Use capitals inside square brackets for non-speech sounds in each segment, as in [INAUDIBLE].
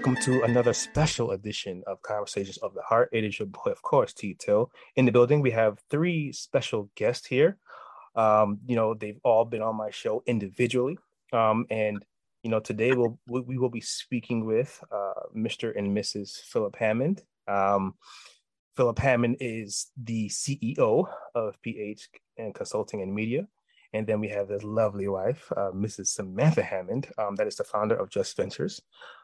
Welcome to another special edition of Conversations of the Heart. It is your boy, of course, T Till. In the building, we have three special guests here. Um, you know, they've all been on my show individually. Um, and you know, today we'll we will be speaking with uh, Mr. and Mrs. Philip Hammond. Um, Philip Hammond is the CEO of PH and Consulting and Media. And then we have this lovely wife, uh, Mrs. Samantha Hammond, um, that is the founder of Just Ventures.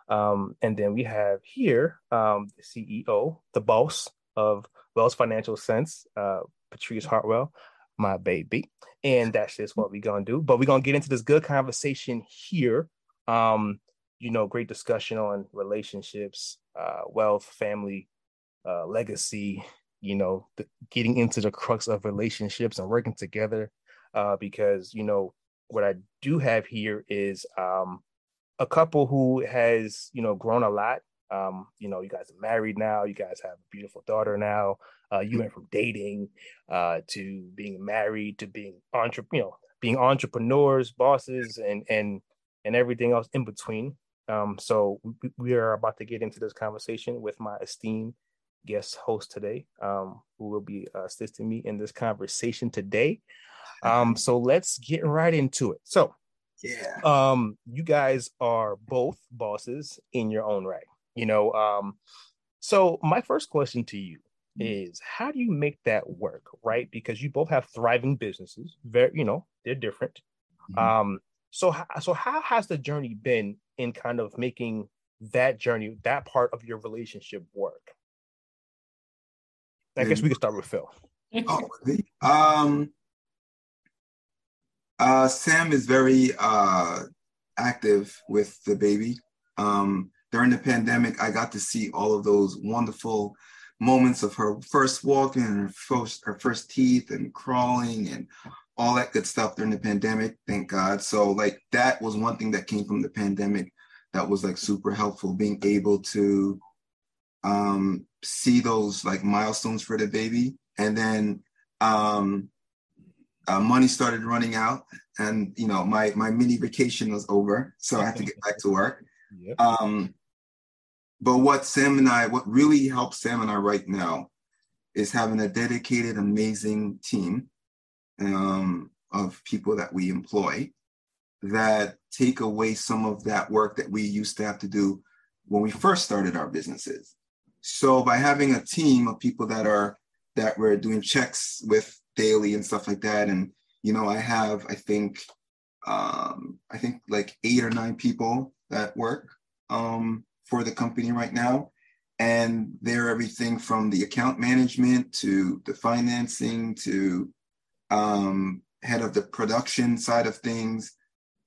Um, and then we have here um, the CEO, the boss of Wells Financial Sense, uh, Patrice Hartwell, my baby. And that's just what we're going to do. But we're going to get into this good conversation here. Um, you know, great discussion on relationships, uh, wealth, family, uh, legacy, you know, the, getting into the crux of relationships and working together uh, because you know what I do have here is um, a couple who has you know grown a lot. Um, you know, you guys are married now. You guys have a beautiful daughter now. Uh, you went from dating uh, to being married to being entre- you know, being entrepreneurs, bosses, and and and everything else in between. Um, so we, we are about to get into this conversation with my esteemed guest host today, um, who will be assisting me in this conversation today. Um, so let's get right into it. So, yeah, um, you guys are both bosses in your own right. You know, um, so my first question to you mm-hmm. is how do you make that work, right? Because you both have thriving businesses, very, you know, they're different. Mm-hmm. Um, so, so how has the journey been in kind of making that journey, that part of your relationship work? I guess we could start with Phil. oh, um, uh, Sam is very uh, active with the baby. Um, during the pandemic, I got to see all of those wonderful moments of her first walking and her first her first teeth and crawling and all that good stuff during the pandemic. Thank God. So like that was one thing that came from the pandemic that was like super helpful. Being able to um, see those like milestones for the baby, and then um, uh, money started running out and you know my my mini vacation was over so i had to get back to work [LAUGHS] yep. um, but what sam and i what really helps sam and i right now is having a dedicated amazing team um, of people that we employ that take away some of that work that we used to have to do when we first started our businesses so by having a team of people that are that we're doing checks with daily and stuff like that. And you know, I have I think um, I think like eight or nine people that work um, for the company right now, and they're everything from the account management to the financing to um, head of the production side of things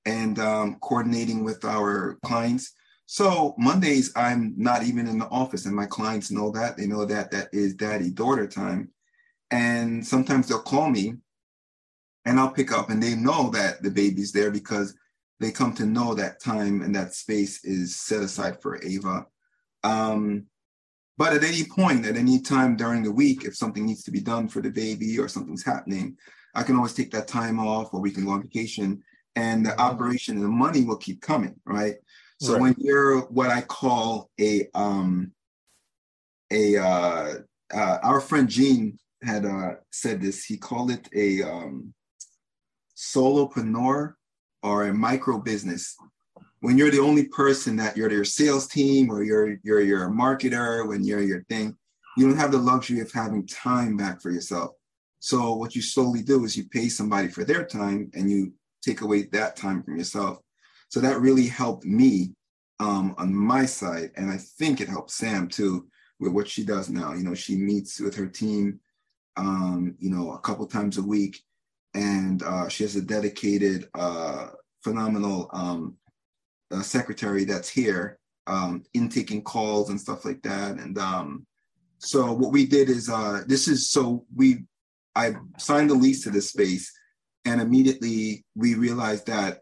and um, coordinating with our clients. So Mondays, I'm not even in the office, and my clients know that. They know that that is daddy daughter time. And sometimes they'll call me and I'll pick up and they know that the baby's there because they come to know that time and that space is set aside for Ava. Um, but at any point, at any time during the week, if something needs to be done for the baby or something's happening, I can always take that time off or we can go on vacation and the operation and the money will keep coming, right? So right. when you're what I call a um a uh, uh our friend Gene had uh, said this. He called it a um, solopreneur or a micro business. When you're the only person that you're your sales team or you're you're your marketer, when you're your thing, you don't have the luxury of having time back for yourself. So what you slowly do is you pay somebody for their time and you take away that time from yourself. So that really helped me um, on my side, and I think it helped Sam too with what she does now. You know, she meets with her team um, you know, a couple times a week. And uh, she has a dedicated, uh, phenomenal um, uh, secretary that's here, um, intaking calls and stuff like that. And um, so what we did is uh, this is so we, I signed the lease to this space, and immediately we realized that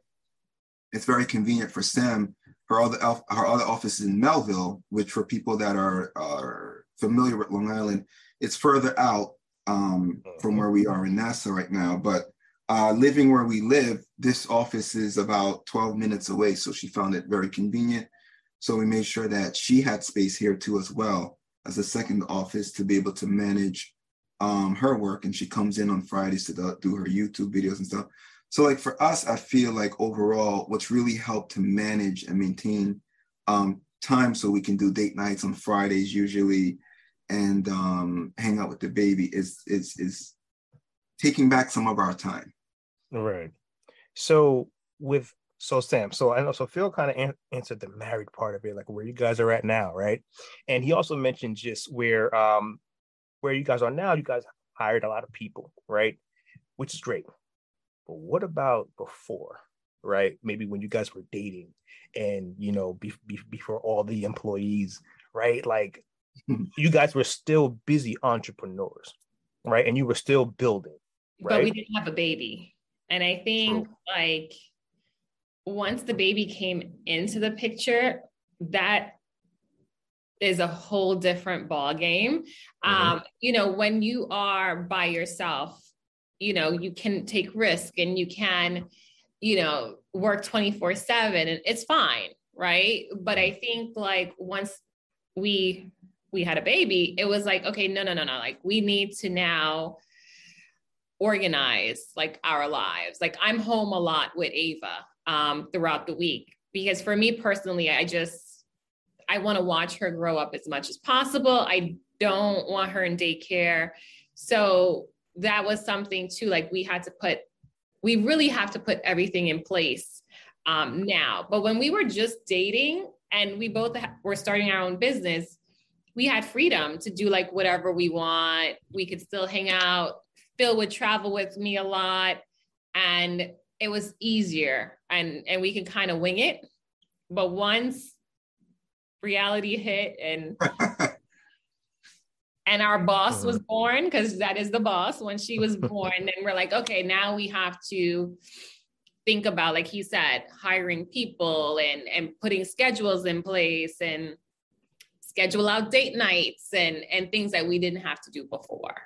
it's very convenient for Sam. Her other her other office is in Melville, which for people that are are familiar with Long Island, it's further out um, from where we are in Nassau right now. But uh, living where we live, this office is about 12 minutes away. So she found it very convenient. So we made sure that she had space here too as well as a second office to be able to manage um, her work. And she comes in on Fridays to do, do her YouTube videos and stuff. So like for us, I feel like overall, what's really helped to manage and maintain um, time so we can do date nights on Fridays usually and um, hang out with the baby is is is taking back some of our time. Right. So with so Sam, so I know so Phil kind of an- answered the married part of it, like where you guys are at now, right? And he also mentioned just where um where you guys are now. You guys hired a lot of people, right? Which is great. But what about before, right? Maybe when you guys were dating, and you know, be, be, before all the employees, right? Like you guys were still busy entrepreneurs, right? And you were still building, right? But we didn't have a baby. And I think True. like once the baby came into the picture, that is a whole different ball game. Mm-hmm. Um, you know, when you are by yourself, you know, you can take risk and you can, you know, work 24 7 and it's fine. Right. But I think like once we we had a baby, it was like, okay, no, no, no, no. Like we need to now organize like our lives. Like I'm home a lot with Ava um, throughout the week because for me personally, I just I want to watch her grow up as much as possible. I don't want her in daycare. So that was something too. Like we had to put, we really have to put everything in place um, now. But when we were just dating and we both were starting our own business, we had freedom to do like whatever we want. We could still hang out Phil would travel with me a lot and it was easier and and we can kind of wing it. But once reality hit and [LAUGHS] and our boss was uh-huh. born because that is the boss when she was born then we're like okay now we have to think about like he said hiring people and and putting schedules in place and schedule out date nights and and things that we didn't have to do before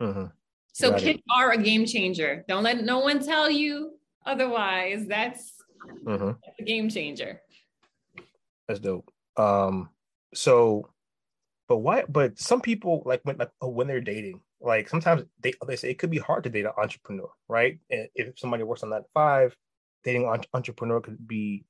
uh-huh. So Got kids it. are a game changer. Don't let no one tell you otherwise. That's, mm-hmm. that's a game changer. That's dope. Um, so, but why? But some people like when like when they're dating, like sometimes they they say it could be hard to date an entrepreneur, right? And if somebody works on that five, dating an entrepreneur could be,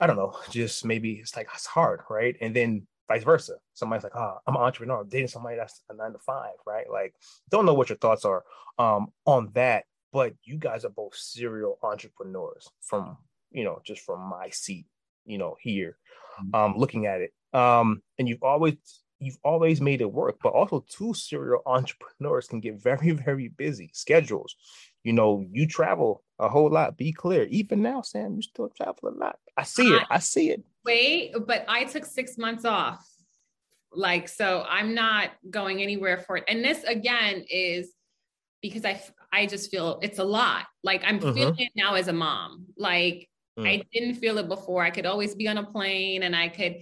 I don't know, [LAUGHS] just maybe it's like it's hard, right? And then vice versa. Somebody's like, oh, I'm an entrepreneur, I'm dating somebody that's a nine to five, right? Like, don't know what your thoughts are um, on that, but you guys are both serial entrepreneurs from, you know, just from my seat, you know, here, mm-hmm. um, looking at it. Um, and you've always you've always made it work, but also two serial [LAUGHS] entrepreneurs can get very, very busy schedules. You know, you travel a whole lot. Be clear. Even now, Sam, you still travel a lot. I see it. I see it. Wait, but I took six months off. Like, so I'm not going anywhere for it. And this again is because I I just feel it's a lot. Like I'm mm-hmm. feeling it now as a mom. Like mm. I didn't feel it before. I could always be on a plane and I could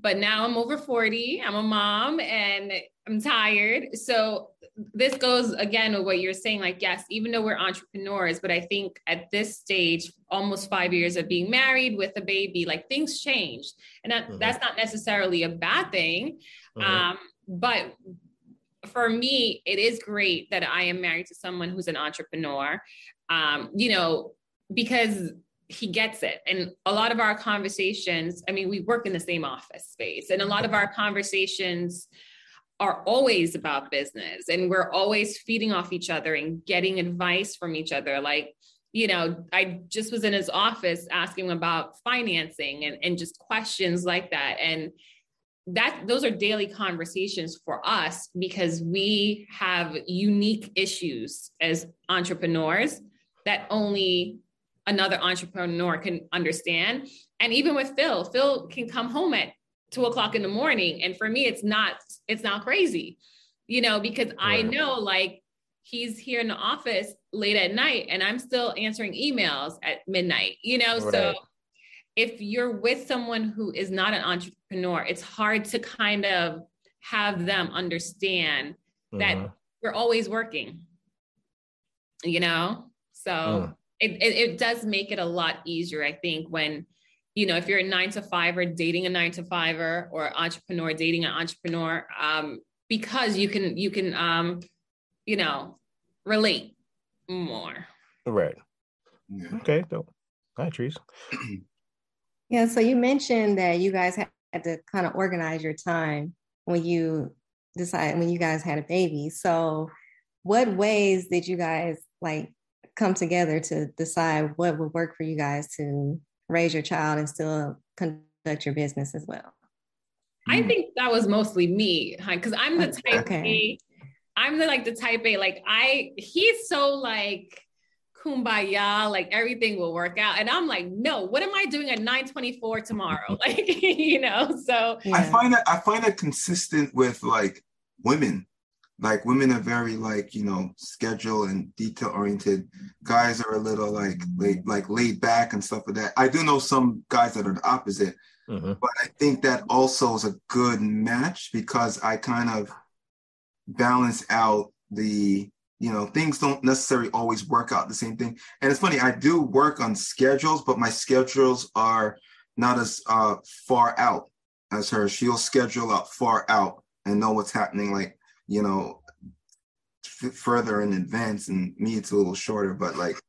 but now I'm over 40. I'm a mom and I'm tired. So this goes again with what you're saying like yes even though we're entrepreneurs but i think at this stage almost five years of being married with a baby like things changed and that, mm-hmm. that's not necessarily a bad thing mm-hmm. um, but for me it is great that i am married to someone who's an entrepreneur um, you know because he gets it. And a lot of our conversations, I mean, we work in the same office space, and a lot of our conversations are always about business and we're always feeding off each other and getting advice from each other. Like, you know, I just was in his office asking about financing and, and just questions like that. And that those are daily conversations for us because we have unique issues as entrepreneurs that only another entrepreneur can understand. And even with Phil, Phil can come home at two o'clock in the morning. And for me, it's not, it's not crazy, you know, because right. I know like he's here in the office late at night and I'm still answering emails at midnight, you know? Right. So if you're with someone who is not an entrepreneur, it's hard to kind of have them understand mm-hmm. that we're always working, you know? So mm. it, it, it does make it a lot easier, I think, when you know, if you're a nine to five or dating a nine to fiver or entrepreneur dating an entrepreneur, um, because you can you can um, you know, relate more. Right. Yeah. Okay. Dope. Hi, Trees. [CLEARS THROAT] Yeah. So you mentioned that you guys had to kind of organize your time when you decide when you guys had a baby. So what ways did you guys like come together to decide what would work for you guys to raise your child and still conduct your business as well? I mm. think that was mostly me, because I'm the type okay. A. I'm the like the type A. Like I, he's so like kumbaya, like everything will work out, and I'm like, no, what am I doing at 9:24 tomorrow? [LAUGHS] like [LAUGHS] you know, so yeah. I find that I find that consistent with like women like women are very like you know schedule and detail oriented. Guys are a little like laid like laid back and stuff like that. I do know some guys that are the opposite mm-hmm. but i think that also is a good match because i kind of balance out the you know things don't necessarily always work out the same thing. And it's funny i do work on schedules but my schedules are not as uh, far out as her she'll schedule out far out and know what's happening like you know, f- further in advance, and me it's a little shorter. But like,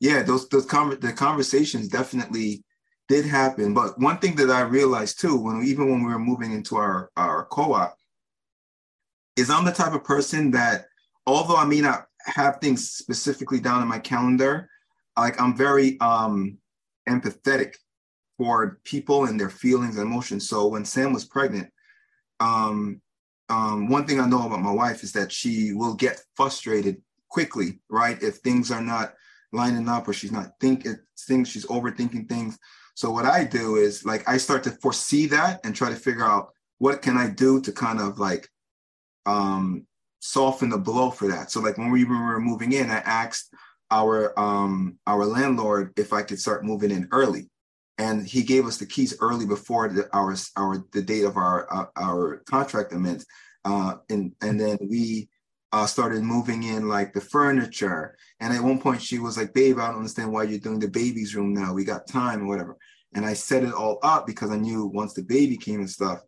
yeah, those those the conversations definitely did happen. But one thing that I realized too, when even when we were moving into our our co-op, is I'm the type of person that although I may not have things specifically down in my calendar, like I'm very um empathetic for people and their feelings and emotions. So when Sam was pregnant, um, um, one thing I know about my wife is that she will get frustrated quickly, right? If things are not lining up or she's not thinking things, she's overthinking things. So what I do is like I start to foresee that and try to figure out what can I do to kind of like um, soften the blow for that. So like when we were moving in, I asked our um, our landlord if I could start moving in early and he gave us the keys early before the, our our the date of our uh, our contract amends, uh, and and then we uh, started moving in like the furniture. And at one point, she was like, "Babe, I don't understand why you're doing the baby's room now. We got time or whatever." And I set it all up because I knew once the baby came and stuff,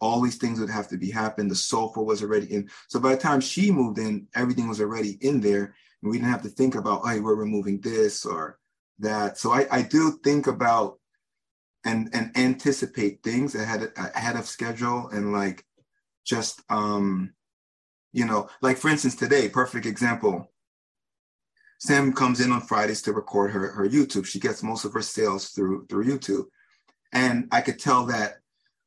all these things would have to be happened. The sofa was already in. So by the time she moved in, everything was already in there, and we didn't have to think about, "Hey, we're removing this or that." So I, I do think about and and anticipate things ahead ahead of schedule and like just um you know like for instance today perfect example. Sam comes in on fridays to record her her youtube. She gets most of her sales through through youtube. And i could tell that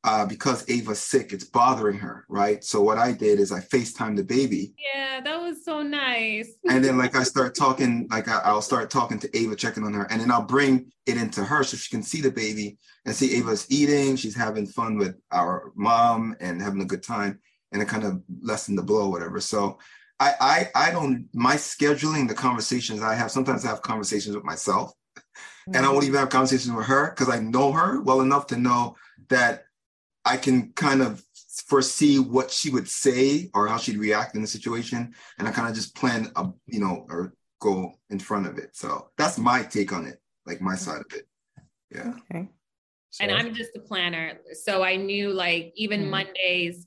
uh, because Ava's sick, it's bothering her, right? So what I did is I FaceTime the baby. Yeah, that was so nice. and then like I start talking, like I, will start talking to Ava, checking on her, and then I'll bring it into her so she can see the baby and see Ava's eating. She's having fun with our mom and having a good time, and it kind of lessen the blow, whatever. So I I I don't my scheduling the conversations I have. Sometimes I have conversations with myself, mm-hmm. and I won't even have conversations with her because I know her well enough to know that I can kind of foresee what she would say or how she'd react in the situation, and I kind of just plan a you know or go in front of it. So that's my take on it, like my side of it. Yeah. Okay. So. And I'm just a planner, so I knew like even mm Mondays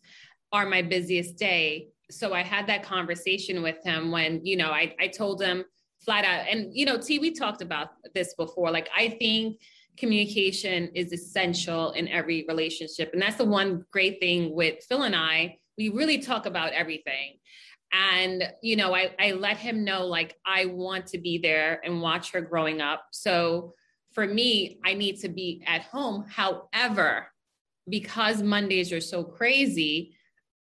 are my busiest day. So I had that conversation with him when you know I I told him flat out, and you know T we talked about this before. Like I think communication is essential in every relationship. And that's the one great thing with Phil and I. We really talk about everything. And, you know, I, I let him know, like, I want to be there and watch her growing up. So for me, I need to be at home. However, because Mondays are so crazy,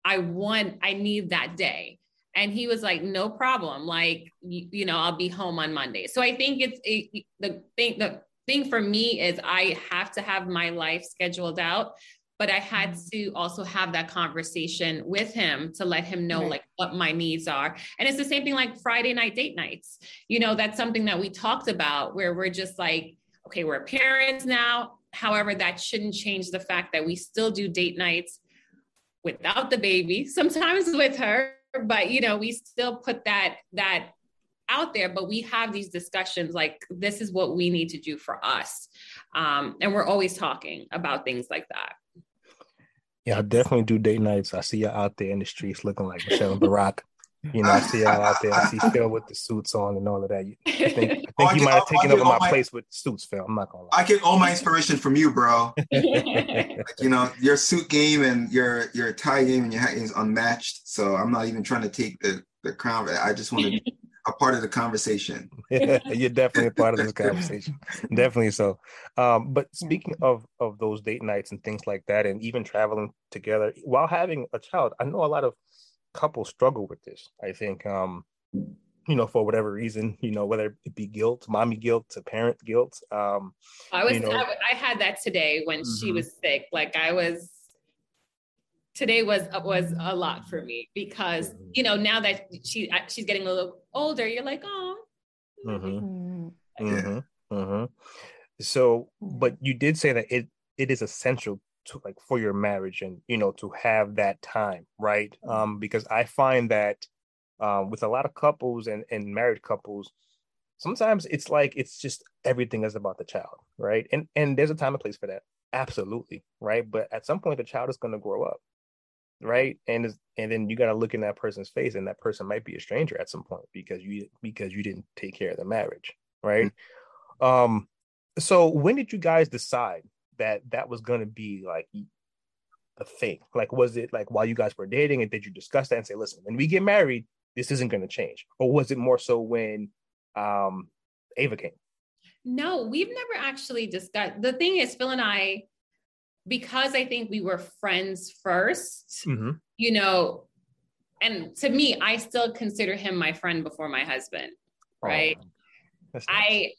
I want, I need that day. And he was like, no problem. Like, you, you know, I'll be home on Monday. So I think it's it, the thing, the thing for me is I have to have my life scheduled out, but I had mm-hmm. to also have that conversation with him to let him know right. like what my needs are. And it's the same thing like Friday night date nights. You know, that's something that we talked about where we're just like, okay, we're parents now. However, that shouldn't change the fact that we still do date nights without the baby, sometimes [LAUGHS] with her, but you know, we still put that that out there, but we have these discussions like this is what we need to do for us. Um, and we're always talking about things like that. Yeah, I definitely do date nights. I see you out there in the streets looking like Michelle and Barack. You know, I see y'all out there. I see Phil with the suits on and all of that. I think, I think oh, you might have taken over my, my, place with suits, Phil. I'm not gonna lie. I get all my inspiration from you, bro. [LAUGHS] like, you know, your suit game and your your tie game and your hat game is unmatched. So I'm not even trying to take the the crown. I just want to a part of the conversation. [LAUGHS] You're definitely a part of this conversation. definitely so. Um, but speaking of of those date nights and things like that, and even traveling together while having a child, I know a lot of couples struggle with this. I think, um, you know, for whatever reason, you know, whether it be guilt, mommy guilt, to parent guilt. Um, I was, you know, I, I, had that today when mm-hmm. she was sick. Like I was, today was was a lot for me because mm-hmm. you know now that she she's getting a little older, you're like, oh. Mm-hmm. Mm-hmm. Mm-hmm. So, but you did say that it it is essential to like for your marriage and you know to have that time right mm-hmm. um because i find that um with a lot of couples and and married couples sometimes it's like it's just everything is about the child right and and there's a time and place for that absolutely right but at some point the child is going to grow up right and and then you got to look in that person's face and that person might be a stranger at some point because you because you didn't take care of the marriage right mm-hmm. um so when did you guys decide that that was going to be like a thing? Like, was it like while you guys were dating and did you discuss that and say, listen, when we get married, this isn't going to change? Or was it more so when um, Ava came? No, we've never actually discussed. The thing is, Phil and I, because I think we were friends 1st mm-hmm. you know, and to me, I still consider him my friend before my husband, oh, right? Oh, nice. I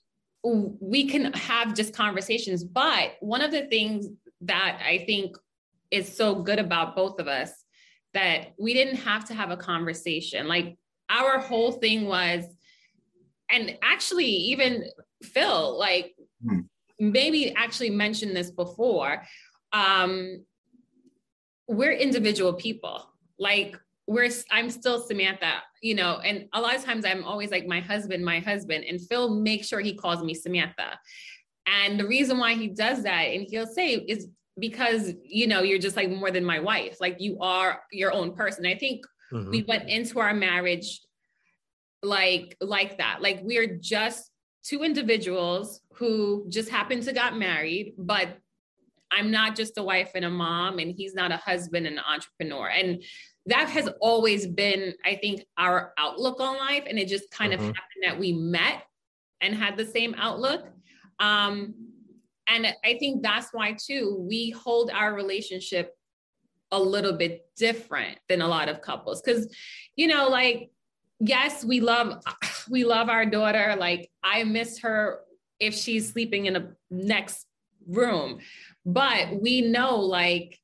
we can have just conversations. But one of the things that I think is so good about both of us that we didn't have to have a conversation. Like our whole thing was, and actually, even Phil, like hmm. maybe actually mentioned this before. Um, we're individual people. Like we're I'm still Samantha, you know, and a lot of times I'm always like my husband, my husband, and Phil makes sure he calls me Samantha. And the reason why he does that, and he'll say, is because you know you're just like more than my wife, like you are your own person. I think mm-hmm. we went into our marriage like like that, like we're just two individuals who just happened to got married, but I'm not just a wife and a mom, and he's not a husband and an entrepreneur. And that has always been, I think, our outlook on life. And it just kind mm-hmm. of happened that we met and had the same outlook. Um, and I think that's why, too, we hold our relationship a little bit different than a lot of couples. Cause, you know, like, yes, we love, [SIGHS] we love our daughter. Like, I miss her if she's sleeping in a next room. But we know, like,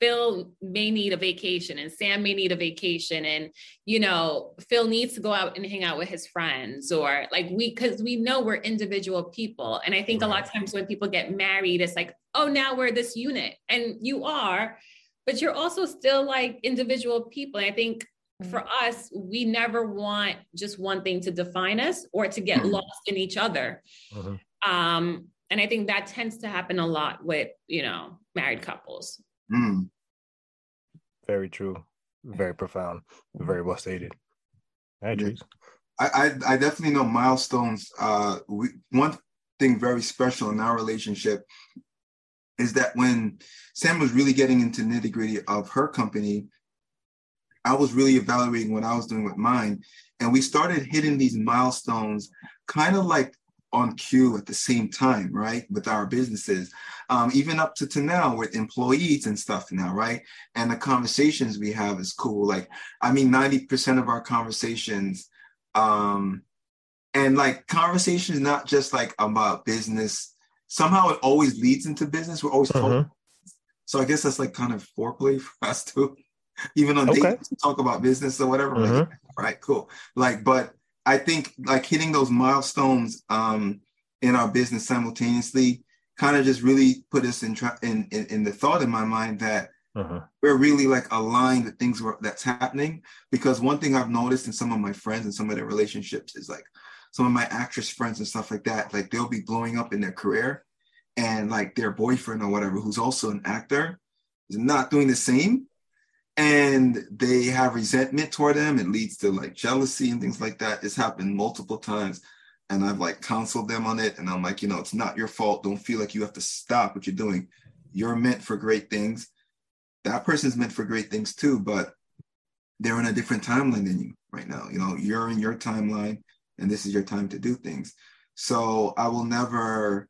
Phil may need a vacation and Sam may need a vacation and you know Phil needs to go out and hang out with his friends or like we cuz we know we're individual people and I think right. a lot of times when people get married it's like oh now we're this unit and you are but you're also still like individual people and I think for mm-hmm. us we never want just one thing to define us or to get mm-hmm. lost in each other mm-hmm. um and I think that tends to happen a lot with you know married couples Mm. Very true. Very profound. Very well stated. Hey, Trees. I, I, I definitely know milestones. Uh, we, one thing very special in our relationship is that when Sam was really getting into nitty gritty of her company, I was really evaluating what I was doing with mine. And we started hitting these milestones kind of like on cue at the same time, right? With our businesses, um, even up to, to now with employees and stuff now, right? And the conversations we have is cool. Like, I mean, 90% of our conversations, um, and like conversations, not just like about business. Somehow it always leads into business. We're always uh-huh. So I guess that's like kind of foreplay [LAUGHS] for us too. Even on okay. dates, talk about business or whatever. Uh-huh. Like, right, cool. Like, but I think like hitting those milestones um, in our business simultaneously kind of just really put us in, in, in in the thought in my mind that uh-huh. we're really like aligned with things that's happening. Because one thing I've noticed in some of my friends and some of their relationships is like some of my actress friends and stuff like that, like they'll be blowing up in their career and like their boyfriend or whatever, who's also an actor, is not doing the same. And they have resentment toward them. It leads to like jealousy and things like that. It's happened multiple times. And I've like counseled them on it. And I'm like, you know, it's not your fault. Don't feel like you have to stop what you're doing. You're meant for great things. That person's meant for great things too, but they're in a different timeline than you right now. You know, you're in your timeline and this is your time to do things. So I will never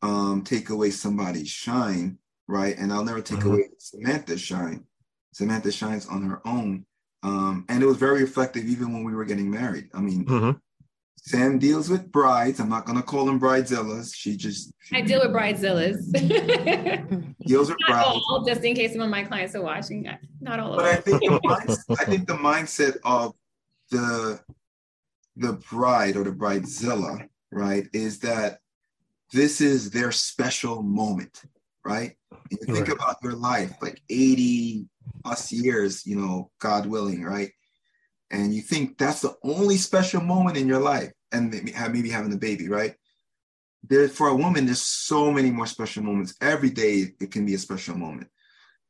um, take away somebody's shine, right? And I'll never take mm-hmm. away Samantha's shine. Samantha shines on her own. Um, and it was very effective even when we were getting married. I mean, mm-hmm. Sam deals with brides. I'm not gonna call them bridezillas. She just she, I deal with bridezillas. [LAUGHS] deals with [LAUGHS] not brides. all, just in case some of my clients are watching. Not all but I think the [LAUGHS] mindset, I think the mindset of the the bride or the bridezilla, right, is that this is their special moment, right? And you think right. about your life, like 80 plus years, you know, God willing, right? And you think that's the only special moment in your life, and maybe, maybe having a baby, right? There, for a woman, there's so many more special moments. Every day, it can be a special moment.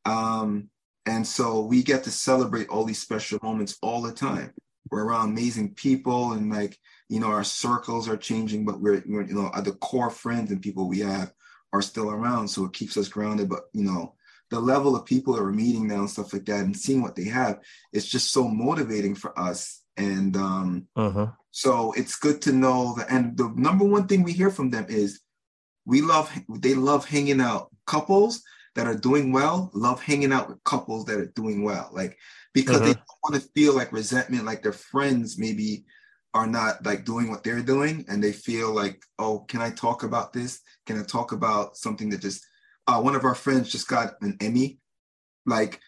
Um, and so we get to celebrate all these special moments all the time we're around amazing people and like you know our circles are changing but we're, we're you know the core friends and people we have are still around so it keeps us grounded but you know the level of people that we're meeting now and stuff like that and seeing what they have it's just so motivating for us and um uh-huh. so it's good to know that and the number one thing we hear from them is we love they love hanging out couples that are doing well love hanging out with couples that are doing well like because mm-hmm. they don't want to feel like resentment, like their friends maybe are not like doing what they're doing and they feel like, oh, can I talk about this? Can I talk about something that just uh, one of our friends just got an Emmy, like,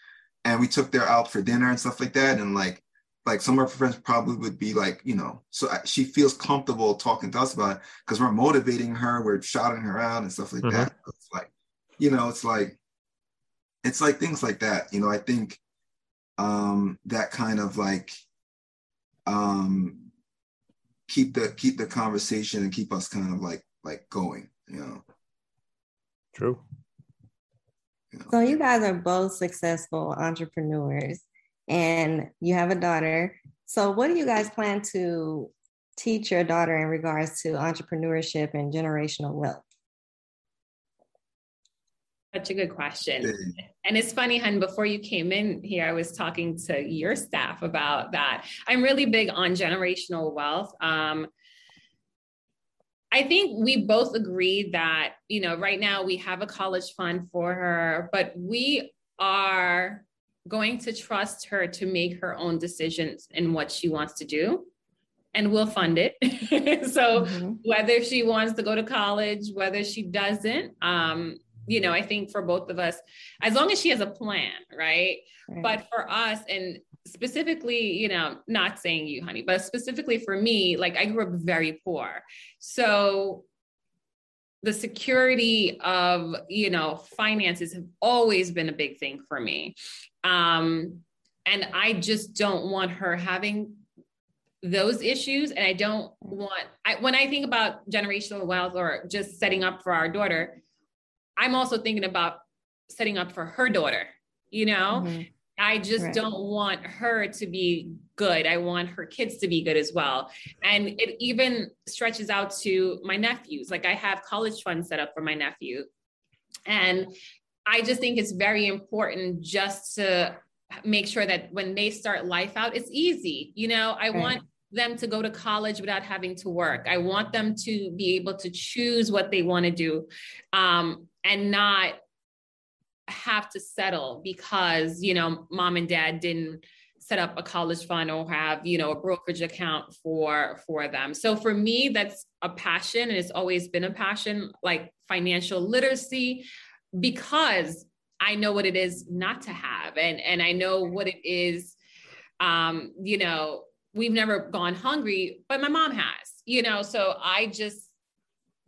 and we took their out for dinner and stuff like that. And like, like some of our friends probably would be like, you know, so she feels comfortable talking to us about it because we're motivating her, we're shouting her out and stuff like mm-hmm. that. It's like, you know, it's like, it's like things like that. You know, I think um, that kind of like um, keep the keep the conversation and keep us kind of like like going, you know. True. So you guys are both successful entrepreneurs and you have a daughter. So what do you guys plan to teach your daughter in regards to entrepreneurship and generational wealth? Such a good question. And it's funny, hun, before you came in here, I was talking to your staff about that. I'm really big on generational wealth. Um, I think we both agree that, you know, right now we have a college fund for her, but we are going to trust her to make her own decisions in what she wants to do and we'll fund it. [LAUGHS] so mm-hmm. whether she wants to go to college, whether she doesn't, um, you know, I think for both of us, as long as she has a plan, right? right? But for us, and specifically, you know, not saying you, honey, but specifically for me, like I grew up very poor. So the security of, you know, finances have always been a big thing for me. Um, and I just don't want her having those issues and i don't want I, when i think about generational wealth or just setting up for our daughter I'm also thinking about setting up for her daughter, you know? Mm-hmm. I just right. don't want her to be good. I want her kids to be good as well. And it even stretches out to my nephews. Like I have college funds set up for my nephew. And I just think it's very important just to make sure that when they start life out, it's easy. You know, I right. want them to go to college without having to work. I want them to be able to choose what they want to do. Um, and not have to settle because you know mom and dad didn't set up a college fund or have you know a brokerage account for for them. So for me that's a passion and it's always been a passion like financial literacy because i know what it is not to have and and i know what it is um you know we've never gone hungry but my mom has you know so i just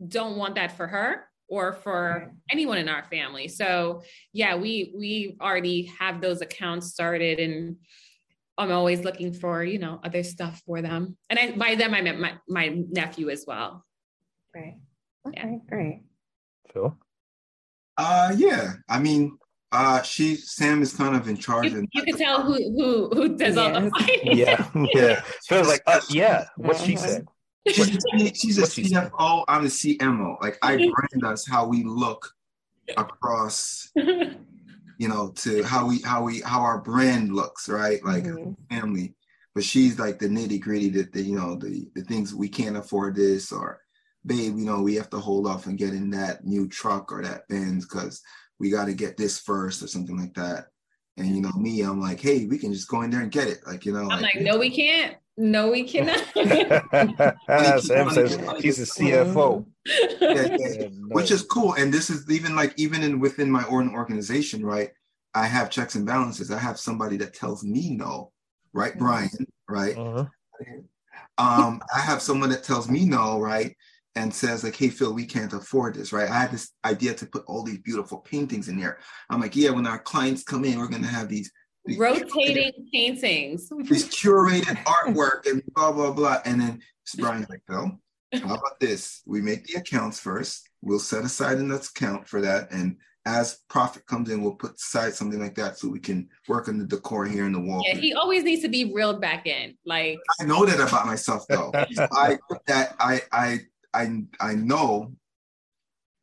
don't want that for her or for anyone in our family. So yeah, we we already have those accounts started and I'm always looking for, you know, other stuff for them. And I by them I meant my, my nephew as well. Right. Okay, yeah. great. Phil? Uh yeah. I mean, uh she Sam is kind of in charge you, you can tell who who who does yes. all the fighting. Yeah, [LAUGHS] yeah. [LAUGHS] Phil's like, uh, yeah, what she uh-huh. said. She's a, she's a CFO. I'm the CMO. Like I brand us how we look across, [LAUGHS] you know, to how we how we how our brand looks, right? Like mm-hmm. family. But she's like the nitty gritty that the you know the the things we can't afford this or babe, you know, we have to hold off and getting that new truck or that Benz because we got to get this first or something like that. And you know, me, I'm like, hey, we can just go in there and get it. Like, you know, I'm like, like no, we can't. No, we cannot. [LAUGHS] Sam says he's a CFO. [LAUGHS] Yeah, yeah. Which is cool. And this is even like even in within my own organization, right? I have checks and balances. I have somebody that tells me no, right? Mm-hmm. Brian, right? Uh-huh. Um, I have someone that tells me no, right? And says like, "Hey Phil, we can't afford this, right?" I had this idea to put all these beautiful paintings in here. I'm like, "Yeah, when our clients come in, we're gonna have these rotating curated, paintings. These curated [LAUGHS] artwork and blah blah blah. And then Brian's [LAUGHS] like, Phil, how about this? We make the accounts first. We'll set aside an account for that. And as profit comes in, we'll put aside something like that so we can work on the decor here in the wall. Yeah, he always needs to be reeled back in. Like I know that about myself though. [LAUGHS] I that I I I I know,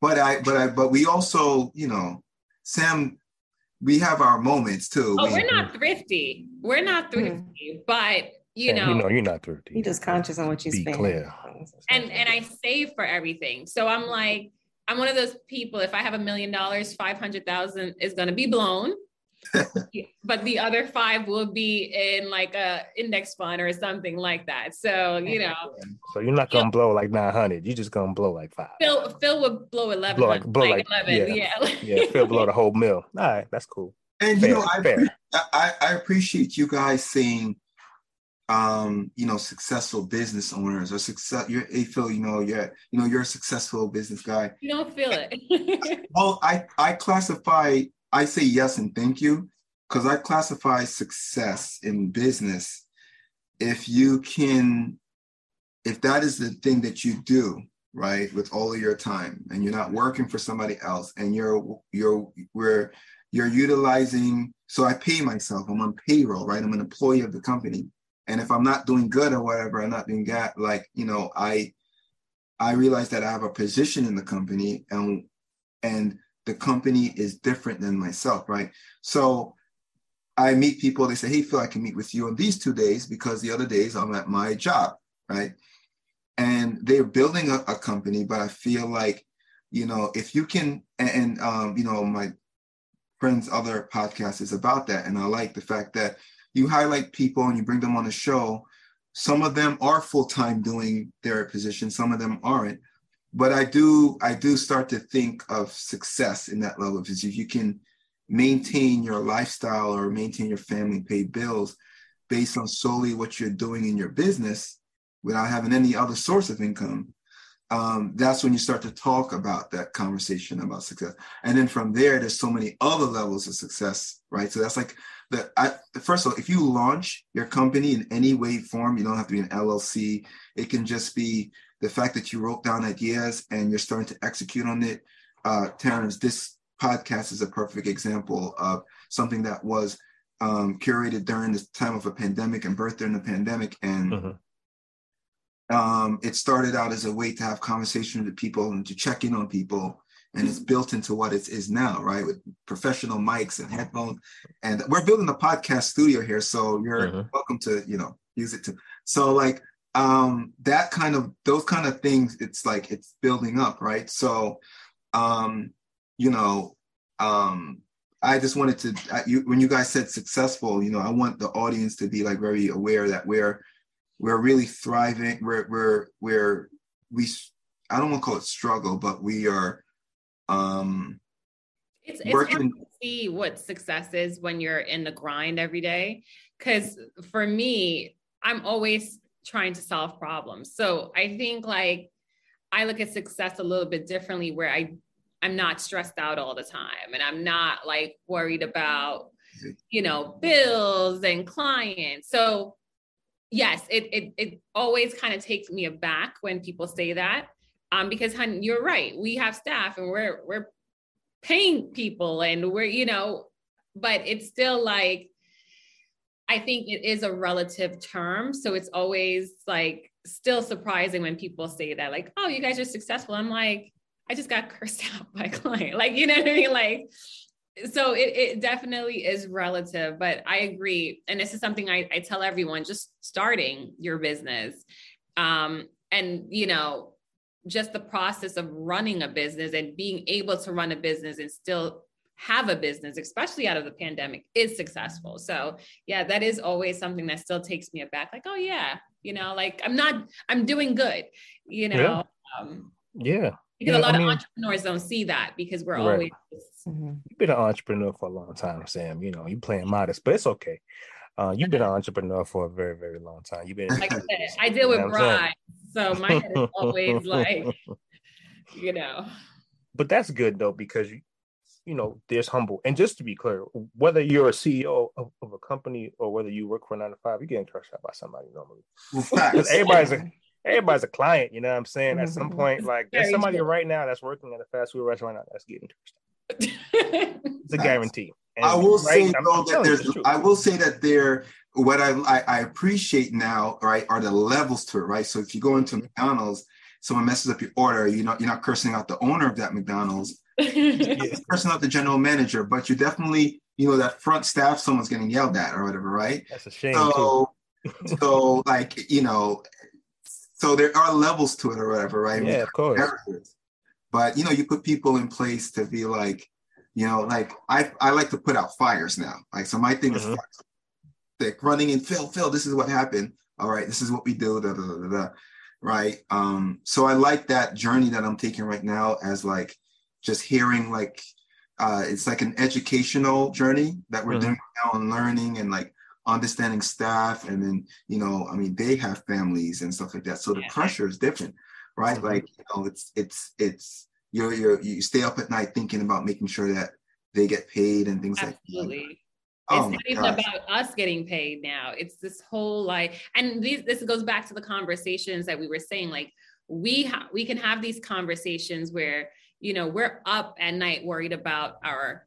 but I but I but we also, you know, Sam we have our moments too. Oh, we, are not thrifty. We're not hmm. thrifty, mm. but you know, you know, you're not thrifty. You're just conscious on what you Be spend. clear. And and I save for everything. So I'm like, I'm one of those people. If I have a million dollars, five hundred thousand is going to be blown. [LAUGHS] but the other five will be in like a index fund or something like that. So you know. So you're not gonna blow like nine hundred. You're just gonna blow like five. Phil Phil would blow eleven. Blow like, blow like, like 11. Yeah, yeah. [LAUGHS] yeah. Phil blow the whole mill. All right, that's cool. And fair, you know, I, I I appreciate you guys saying um, you know, successful business owners or success. You're a Phil, you know, you're, you know, you're a successful business guy. You don't feel it. [LAUGHS] well, I, I classify I say yes and thank you because I classify success in business if you can, if that is the thing that you do, right, with all of your time and you're not working for somebody else and you're, you're, we're, you're utilizing, so I pay myself, I'm on payroll, right? I'm an employee of the company. And if I'm not doing good or whatever, I'm not doing that, like, you know, I, I realize that I have a position in the company and, and the company is different than myself, right? So I meet people, they say, hey, Phil, I can meet with you on these two days because the other days I'm at my job, right? And they're building a, a company, but I feel like, you know, if you can, and, and um, you know, my friend's other podcast is about that. And I like the fact that you highlight people and you bring them on the show. Some of them are full time doing their position, some of them aren't but I do I do start to think of success in that level because if you can maintain your lifestyle or maintain your family pay bills based on solely what you're doing in your business without having any other source of income um, that's when you start to talk about that conversation about success. And then from there there's so many other levels of success right? So that's like the, I, first of all if you launch your company in any way form you don't have to be an llc it can just be the fact that you wrote down ideas and you're starting to execute on it. Uh, Terrence, this podcast is a perfect example of something that was um, curated during this time of a pandemic and birthed during the pandemic. And uh-huh. um, it started out as a way to have conversation with people and to check in on people. And it's built into what it is now, right? With professional mics and headphones. And we're building a podcast studio here. So you're uh-huh. welcome to, you know, use it to. So like um that kind of those kind of things it's like it's building up right so um you know um i just wanted to I, you, when you guys said successful you know i want the audience to be like very aware that we're we're really thriving we're we're we're we i don't want to call it struggle but we are um it's, it's working. hard to see what success is when you're in the grind every day because for me i'm always trying to solve problems. So I think like I look at success a little bit differently where I I'm not stressed out all the time and I'm not like worried about, you know, bills and clients. So yes, it it it always kind of takes me aback when people say that. Um, because hun, you're right. We have staff and we're we're paying people and we're, you know, but it's still like I think it is a relative term. So it's always like still surprising when people say that, like, oh, you guys are successful. I'm like, I just got [LAUGHS] cursed out by a client. Like, you know what I mean? Like, so it, it definitely is relative, but I agree. And this is something I, I tell everyone just starting your business. Um, and you know, just the process of running a business and being able to run a business and still have a business, especially out of the pandemic, is successful. So yeah, that is always something that still takes me aback. Like, oh yeah, you know, like I'm not, I'm doing good, you know. Yeah. Um, yeah. Because yeah, a lot I of mean, entrepreneurs don't see that because we're Right. always Mhm. You've been an entrepreneur for a long time, Sam. You know, you're playing modest, but it's okay. Uh, you've been an entrepreneur for a very, very long time. You've been like I said, I [LAUGHS] deal with You know what I'm saying? brides, so my head is always [LAUGHS] like, you know. but that's good though because you you know there's humble and just to be clear whether you're a ceo of, of a company or whether you work for a nine to five you're getting cursed out by somebody normally because [LAUGHS] everybody's a everybody's a client you know what i'm saying at some Mhm. point like there's somebody true. right now that's working at a fast food restaurant that's getting cursed out. [LAUGHS] it's a guarantee And, I will right, say I'm- though I'm that there's the. I will say that there what I, I I appreciate now right are the levels to it right so if you go into McDonald's someone messes up your order you know, you're not cursing out the owner of that McDonald's Yeah. you're the general manager but you definitely you know that front staff someone's getting yelled at or whatever right that's a shame too so [LAUGHS] so like you know so there are levels to it or whatever right yeah of course characters. But you know, you put people in place to be like, you know, like I I like to put out fires now. Like so, my thing is Mhm. fires. like running in Phil, Phil, this is what happened. All right, this is what we do. Da, da, da, da, da. Right. Um. So I like that journey that I'm taking right now as like just hearing like uh it's like an educational journey that we're Mhm. doing now and learning and like understanding staff and then you know i mean they have families and stuff like that so the Yeah. pressure is different right Mhm. like you know it's it's it's you're you're you stay up at night thinking about making sure that they get paid and things like that Absolutely. oh it's not even gosh. about us getting paid now. It's this whole like, and these, this goes back to the conversations that we were saying. Like, we ha- we can have these conversations where you know we're up at night worried about our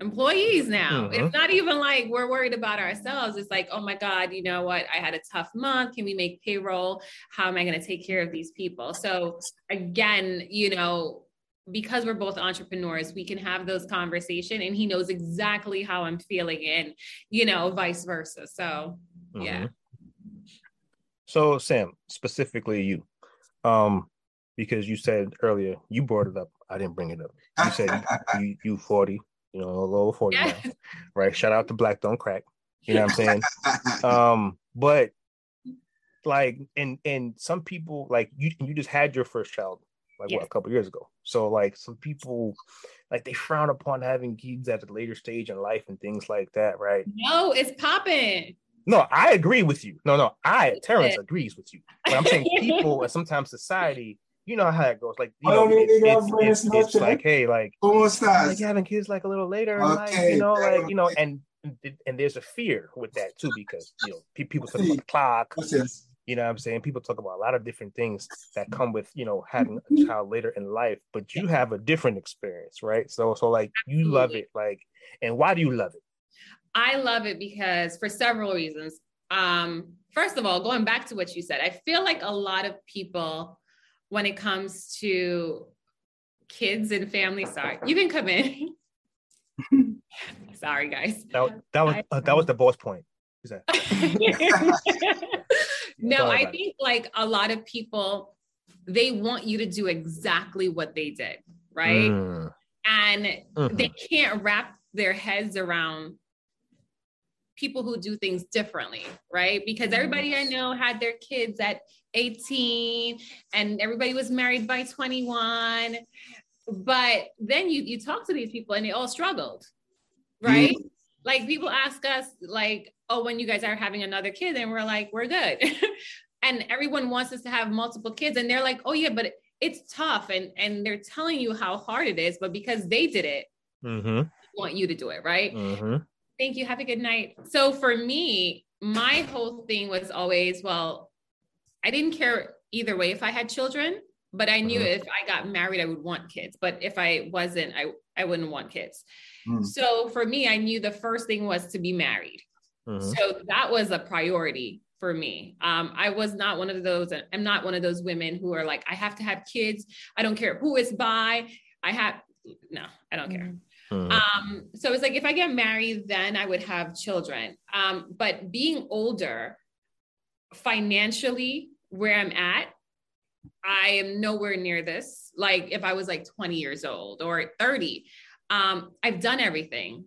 employees now. Mhm. It's not even like we're worried about ourselves. It's like, oh my God, you know what? I had a tough month. Can we make payroll? How am I going to take care of these people? So again, you know, because we're both entrepreneurs, we can have those conversation and he knows exactly how I'm feeling and, you know, vice versa. So yeah. Mhm. So Sam, specifically you, um, because you said earlier you brought it up. I didn't bring it up. You said you you forty, you know, a little forty Yeah. now, right? Shout out to Black Don't Crack. You know what I'm [LAUGHS] saying? um, but like, and and some people like you you just had your first child like what a couple years ago. So like some people like they frown upon having kids at a later stage in life and things like that, right? No, it's popping. No, I agree with you. No, no, I Terrence agrees with you. But I'm saying people and sometimes society, you know how it goes. Like you know, mi it's, it's, it's, it's like, hey, like, ¿Cómo like having kids like a little later in life, you know, like you know, and and there's a fear with that too because you know people talk about the clock, you know what I'm saying? People talk about a lot of different things that come with, you know, [LAUGHS] having a child later in life, but you have a different experience, right? So so like you love it, like, and why do you love it? I love it because for several reasons. Um, first of all, going back to what you said, I feel like a lot of people, when it comes to kids and family, sorry, you can come in. [LAUGHS] sorry, guys. That, that was uh, that was the boss point. Is [LAUGHS] that no, I think like a lot of people, they want you to do exactly what they did, right? Mm, And mhm. they can't wrap their heads around people who do things differently, right? Because everybody I know had their kids at 18 and everybody was married by 21. But then you you talk to these people and they all struggled, right? Like people ask us like, "Oh, when you guys are having another kid?" and we're like, "We're good." [LAUGHS] and everyone wants us to have multiple kids and they're like, "Oh yeah, but it's tough and and they're telling you how hard it is but because they did it mm-hmm. want you to do it right mm-hmm. Thank you have a good night so for me my whole thing was always well i didn't care either way if i had children but i knew mm-hmm. if i got married i would want kids but if i wasn't i i wouldn't want kids mm. so for me i knew the first thing was to be married mm-hmm. so that was a priority for me. Um, I was not one of those, I'm not one of those women who are like, I have to have kids. I don't care who is by. I have, no, I don't care. Mm-hmm. Um, so it's like, if I get married, then I would have children. Um, but being older, financially, where I'm at, I am nowhere near this. Like if I was like 20 years old or 30, um, I've done everything.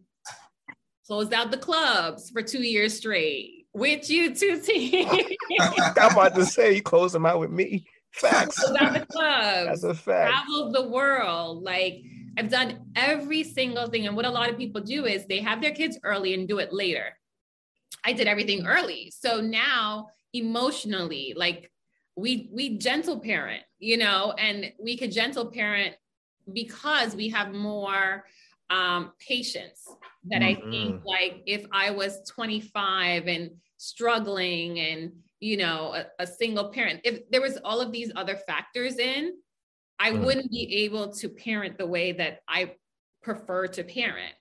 Closed out the clubs for two years straight with you, Tuti. [LAUGHS] I'm about to say you close them out with me. Facts. Out the clubs. That's a fact. Traveled the world. Like I've done every single thing. And what a lot of people do is they have their kids early and do it later. I did everything early. So now emotionally, like we we gentle parent, you know, and we could gentle parent because we have more um patience that mm-hmm. I think like if I was 25 and struggling and you know a, a, single parent if there was all of these other factors in i mm. wouldn't be able to parent the way that i prefer to parent.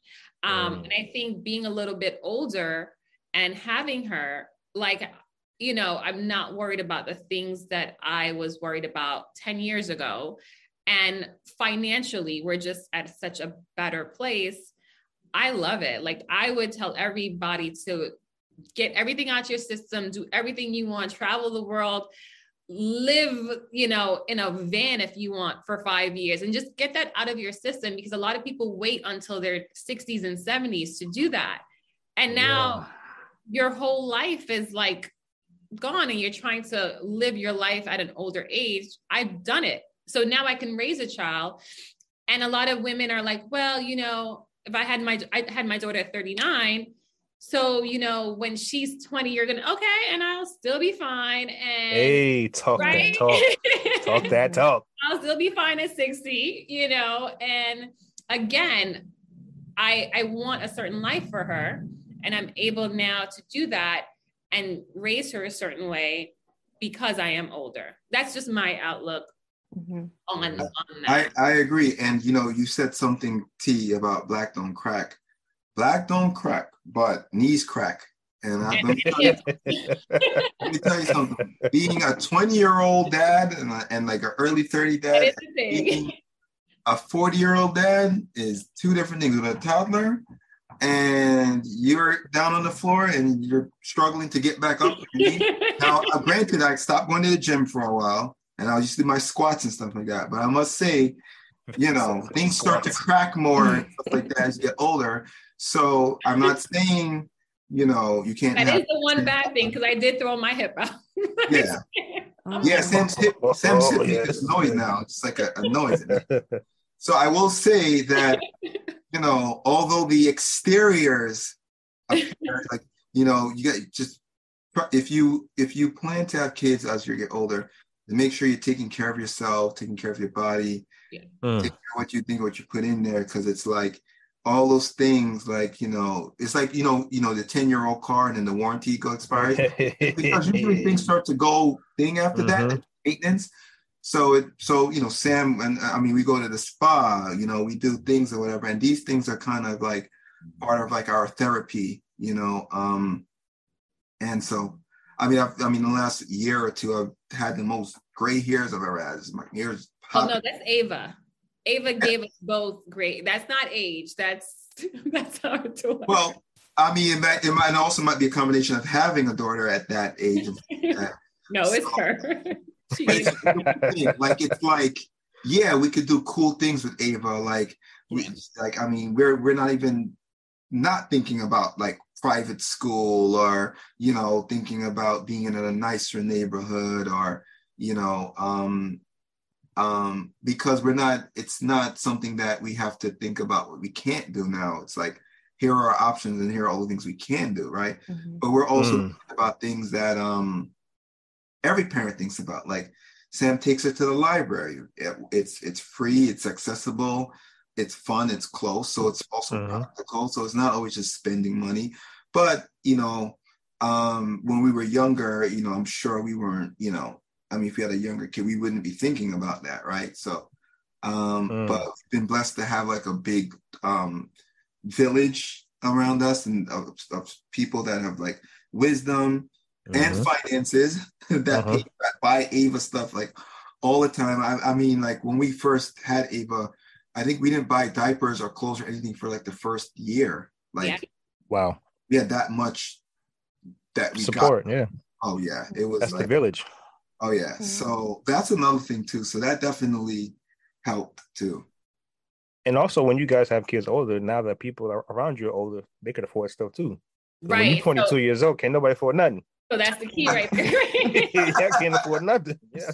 Um, mm. and i think being a little bit older and having her like you know i'm not worried about the things that i was worried about 10 years ago. And financially we're just at such a better place. I love it. Like i would tell everybody to get everything out your system, do everything you want, travel the world, live, you know, in a van if you want for five years and just get that out of your system because a lot of people wait until their 60s and 70s to do that. And now yeah. your whole life is like gone and you're trying to live your life at an older age. I've done it. So now I can raise a child. And a lot of women are like, well, you know, if I had my I had my daughter at 39, so, you know, when she's 20, you're gonna okay, and I'll still be fine. And hey, talk right? that talk. talk [LAUGHS] that talk. I'll still be fine at 60, you know. And again, I I want a certain life for her, and I'm able now to do that and raise her a certain way because I am older. That's just my outlook Mm-hmm. On, on I, I agree. And you know, you said something T about black don't crack. Black don't crack, but knees crack. And I, let, me you, let, me tell you, something. Being a 20 year old dad and, a, and like an early 30 dad, a 40 year old dad is two different things. With a toddler, and you're down on the floor and you're struggling to get back up. now, uh, granted, I stopped going to the gym for a while and I used to do my squats and stuff like that. But I must say, you know, things start to crack more [LAUGHS] and stuff like that as you get older. So I'm not saying, you know, you can't. That is the one bad thing because I did throw my hip out. [LAUGHS] yeah. Oh. Yeah, Sam's hip, Sam's hip makes this noise now. It's like a, a noise. [LAUGHS] so I will say that, you know, although the exteriors, appear, like, you know, you got just if you if you plan to have kids as you get older, make sure you're taking care of yourself, taking care of your body, yeah. mm. what you think, what you put in there, because it's like all those things like you know it's like you know you know the 10 year old car and then the warranty go expires because usually [LAUGHS] things start to go thing after mm-hmm. that maintenance. So it so you know sam and i mean we go to the spa you know we do things or whatever. And these things are kind of like part of like our therapy you know um and so i mean I've, i mean the last year or two i've had the most gray hairs i've ever had. My ears oh no that's ava Ava gave us both great. That's not age. That's [LAUGHS] that's our doing. Well, I mean, it might, it might also might be a combination of having a daughter at that age. [LAUGHS] no, so, [LAUGHS] it's her. it's, like it's like, yeah, we could do cool things with Ava. Like, we, like I mean, we're we're not even not thinking about like private school or you know thinking about being in a nicer neighborhood or you know um um, because we're not it's not something that we have to think about what we can't do now it's like here are our options and here are all the things we can do right mm-hmm. but we're also mm. about things that um every parent thinks about like Sam takes her to the library. It, it's it's free, it's accessible, it's fun, it's close, so it's also mm-hmm. practical. So it's not always just spending money. But you know, um, when we were younger, you know, I'm sure we weren't, you know, I mean, if we had a younger kid, we wouldn't be thinking about that, right? So, um, mm. but we've been blessed to have like a big um, village around us and of, of, people that have like wisdom mm-hmm. and finances [LAUGHS] that, uh-huh. that buy Ava stuff like all the time. I, I mean, like when we first had Ava, I think we didn't buy diapers or clothes or anything for like the first year. Like, yeah. wow, we had that much that we support. Got. Yeah. Oh yeah, it was that's like, the village. Oh yeah, mm-hmm. so that's another thing too. So that definitely helped too. And also, when you guys have kids older, now that people are around you are older, they can afford stuff too. Right. When you're 22 so, years old, can't nobody afford nothing. So that's the key right there. [LAUGHS] yeah, I can't afford nothing. [LAUGHS] Yeah,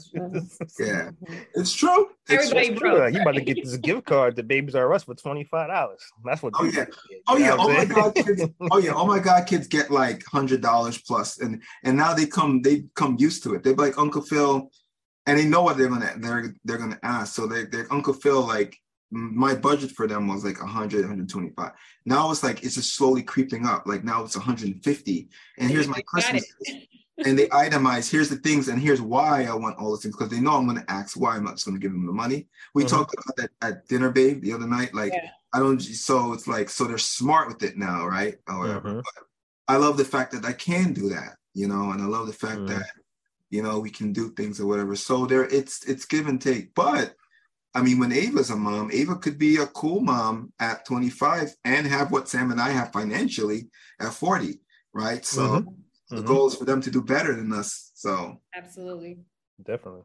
yeah. Mm-hmm. it's true. It's Everybody true. You about to get this gift card to Babies R Us for twenty five dollars. That's what. Oh yeah. oh yeah. Oh my god. Kids, [LAUGHS] oh yeah. Oh my god. Kids get like hundred dollars plus, and and now they come they come used to it. They're like Uncle Phil, and they know what they're gonna they're they're gonna ask. So they their Uncle Phil like my budget for them was like 100 125 now it's like it's just slowly creeping up. Like now it's 150 and here's my [LAUGHS] christmas and they itemize here's the things and here's why i want all those things because they know i'm going to ask why i'm not just going to give them the money. We mm-hmm. talked about that at dinner babe the other night like yeah. i don't so it's like so they're smart with it now right? Or whatever mm-hmm. i love the fact that i can do that you know and i love the fact mm-hmm. that you know we can do things or whatever. So there it's it's give and take. But I mean, when Ava's a mom, Ava could be a cool mom at 25 and have what Sam and I have financially at 40, right? So mm-hmm. the mm-hmm. goal is for them to do better than us. So absolutely, definitely.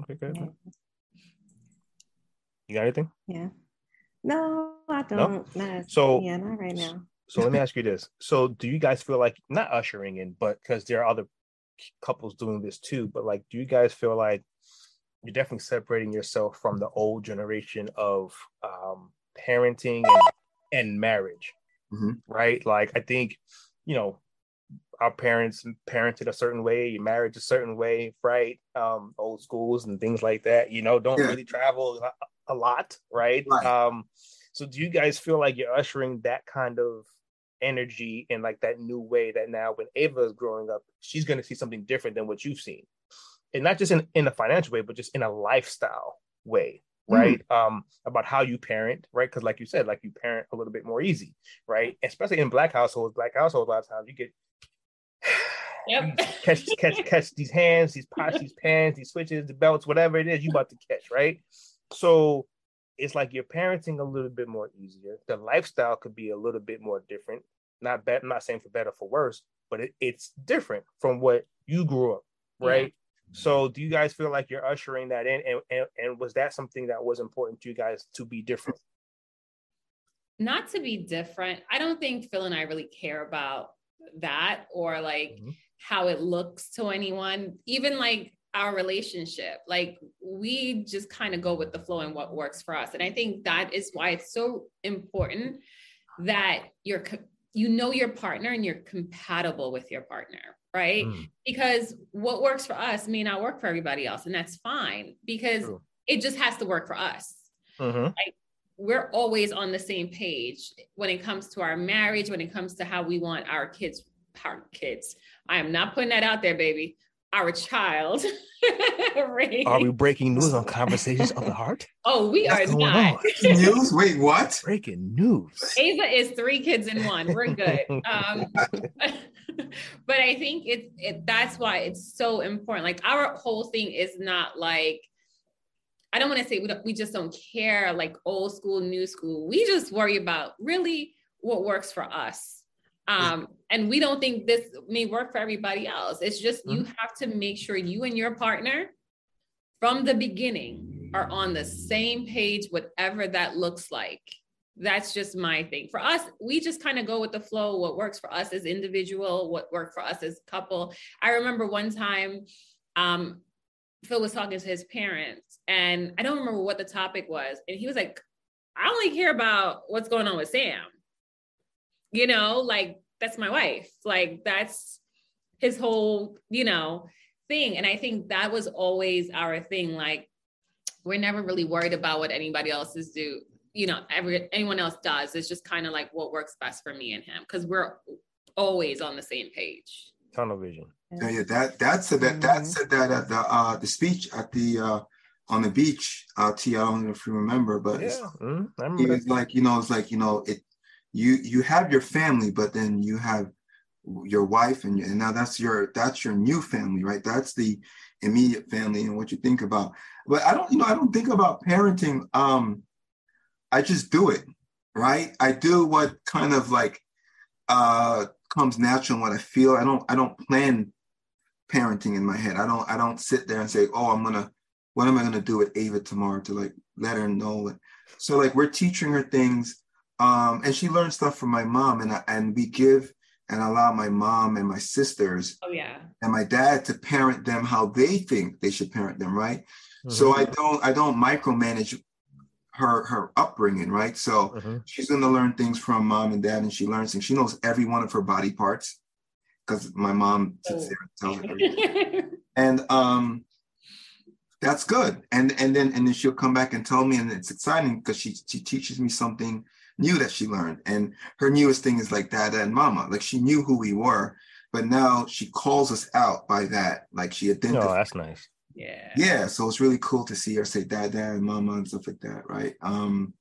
Okay, good. You got anything? Yeah. No, I don't. No? Not, so yeah, not right now. so let me ask you this: So, do you guys feel like not ushering in, but because there are other couples doing this too, but like, do you guys feel like you're definitely separating yourself from the old generation of um, parenting and, and marriage, mm-hmm. right? Like I think, you know, our parents parented a certain way, you married a certain way, right? Um, old schools and things like that. You know, don't yeah. really travel a, a lot, right? right? Um, so do you guys feel like you're ushering that kind of energy and like that new way that now when Ava is growing up, she's going to see something different than what you've seen? And not just in, in a financial way, but just in a lifestyle way, hmm. right? Mm. Um, about how you parent, right? Because like you said, like you parent a little bit more easy, right? Especially in black households, black households, a lot of times you get [SIGHS] yep. catch catch [LAUGHS] catch these hands, these pots, these pans, these switches, the belts, whatever it is you about to catch, right? So it's like you're parenting a little bit more easier. The lifestyle could be a little bit more different. Not bad, I'm not saying for better for worse, but it, it's different from what you grew up, right? So do you guys feel like you're ushering that in? And, and, and was that something that was important to you guys to be different? Not to be different. I don't think Phil and I really care about that or like mm-hmm. how it looks to anyone, even like our relationship. Like we just kind of go with the flow and what works for us. And I think that is why it's so important that you're you know your partner and you're compatible with your partner right? Mm. Because what works for us may not work for everybody else, and that's fine because True. it just has to work for us. Mm-hmm. Like we're always on the same page when it comes to our marriage, when it comes to how we want our kids, our kids. I am not putting that out there, baby. Our child. [LAUGHS] Are we breaking news on conversations of the heart? Oh, we What's are not. news? Wait, what? Breaking news. Ava is three kids in one. We're good. Um, [LAUGHS] but I think it's it, that's why it's so important. Like our whole thing is not like I don't want to say we, we just don't care like old school, new school. We just worry about really what works for us. Um, and we don't think this may work for everybody else. It's just you mm-hmm. have to make sure you and your partner from the beginning are on the same page, whatever that looks like that's just my thing. For us, we just kind of go with the flow, what works for us as individual, what worked for us as a couple. I remember one time um, Phil was talking to his parents, and I don't remember what the topic was. And he was like, I only care about what's going on with Sam. You know, like that's my wife. Like that's his whole, you know. thing. And I think that was always our thing. Like, we're never really worried about what anybody else is do. You know, every anyone else does. It's just kind of like what works best for me and him because we're always on the same page. Tunnel vision. Yeah, yeah. That that said that that mm-hmm. said that at the uh the speech at the uh on the beach. Uh, T. I don't know if you remember, but yeah, mm-hmm. it was like you know, it's like you know, it. You you have your family, but then you have your wife, and, and now that's your that's your new family, right? That's the immediate family and what you think about. But I don't, you know, I don't think about parenting. Um, I just do it, right? I do what kind of like uh comes natural and what I feel. I don't I don't plan parenting in my head. I don't I don't sit there and say, oh, I'm gonna what am I gonna do with Ava tomorrow to like let her know. So like we're teaching her things, um, and she learns stuff from my mom, and I, and we give and allow my mom and my sisters, oh yeah, and my dad to parent them how they think they should parent them, right? Mm-hmm. So I don't I don't micromanage her her upbringing, right? So mm-hmm. she's gonna learn things from mom and dad, and she learns things. She knows every one of her body parts because my mom sits oh. there and tells her. [LAUGHS] and um, that's good. And and then and then she'll come back and tell me, and it's exciting because she she teaches me something new that she learned. And her newest thing is like dada and mama. Like she knew who we were, but now she calls us out by that. Like she identifies. Oh, that's nice. Yeah. Yeah. So it's really cool to see her say dada and mama and stuff like that, right? Um,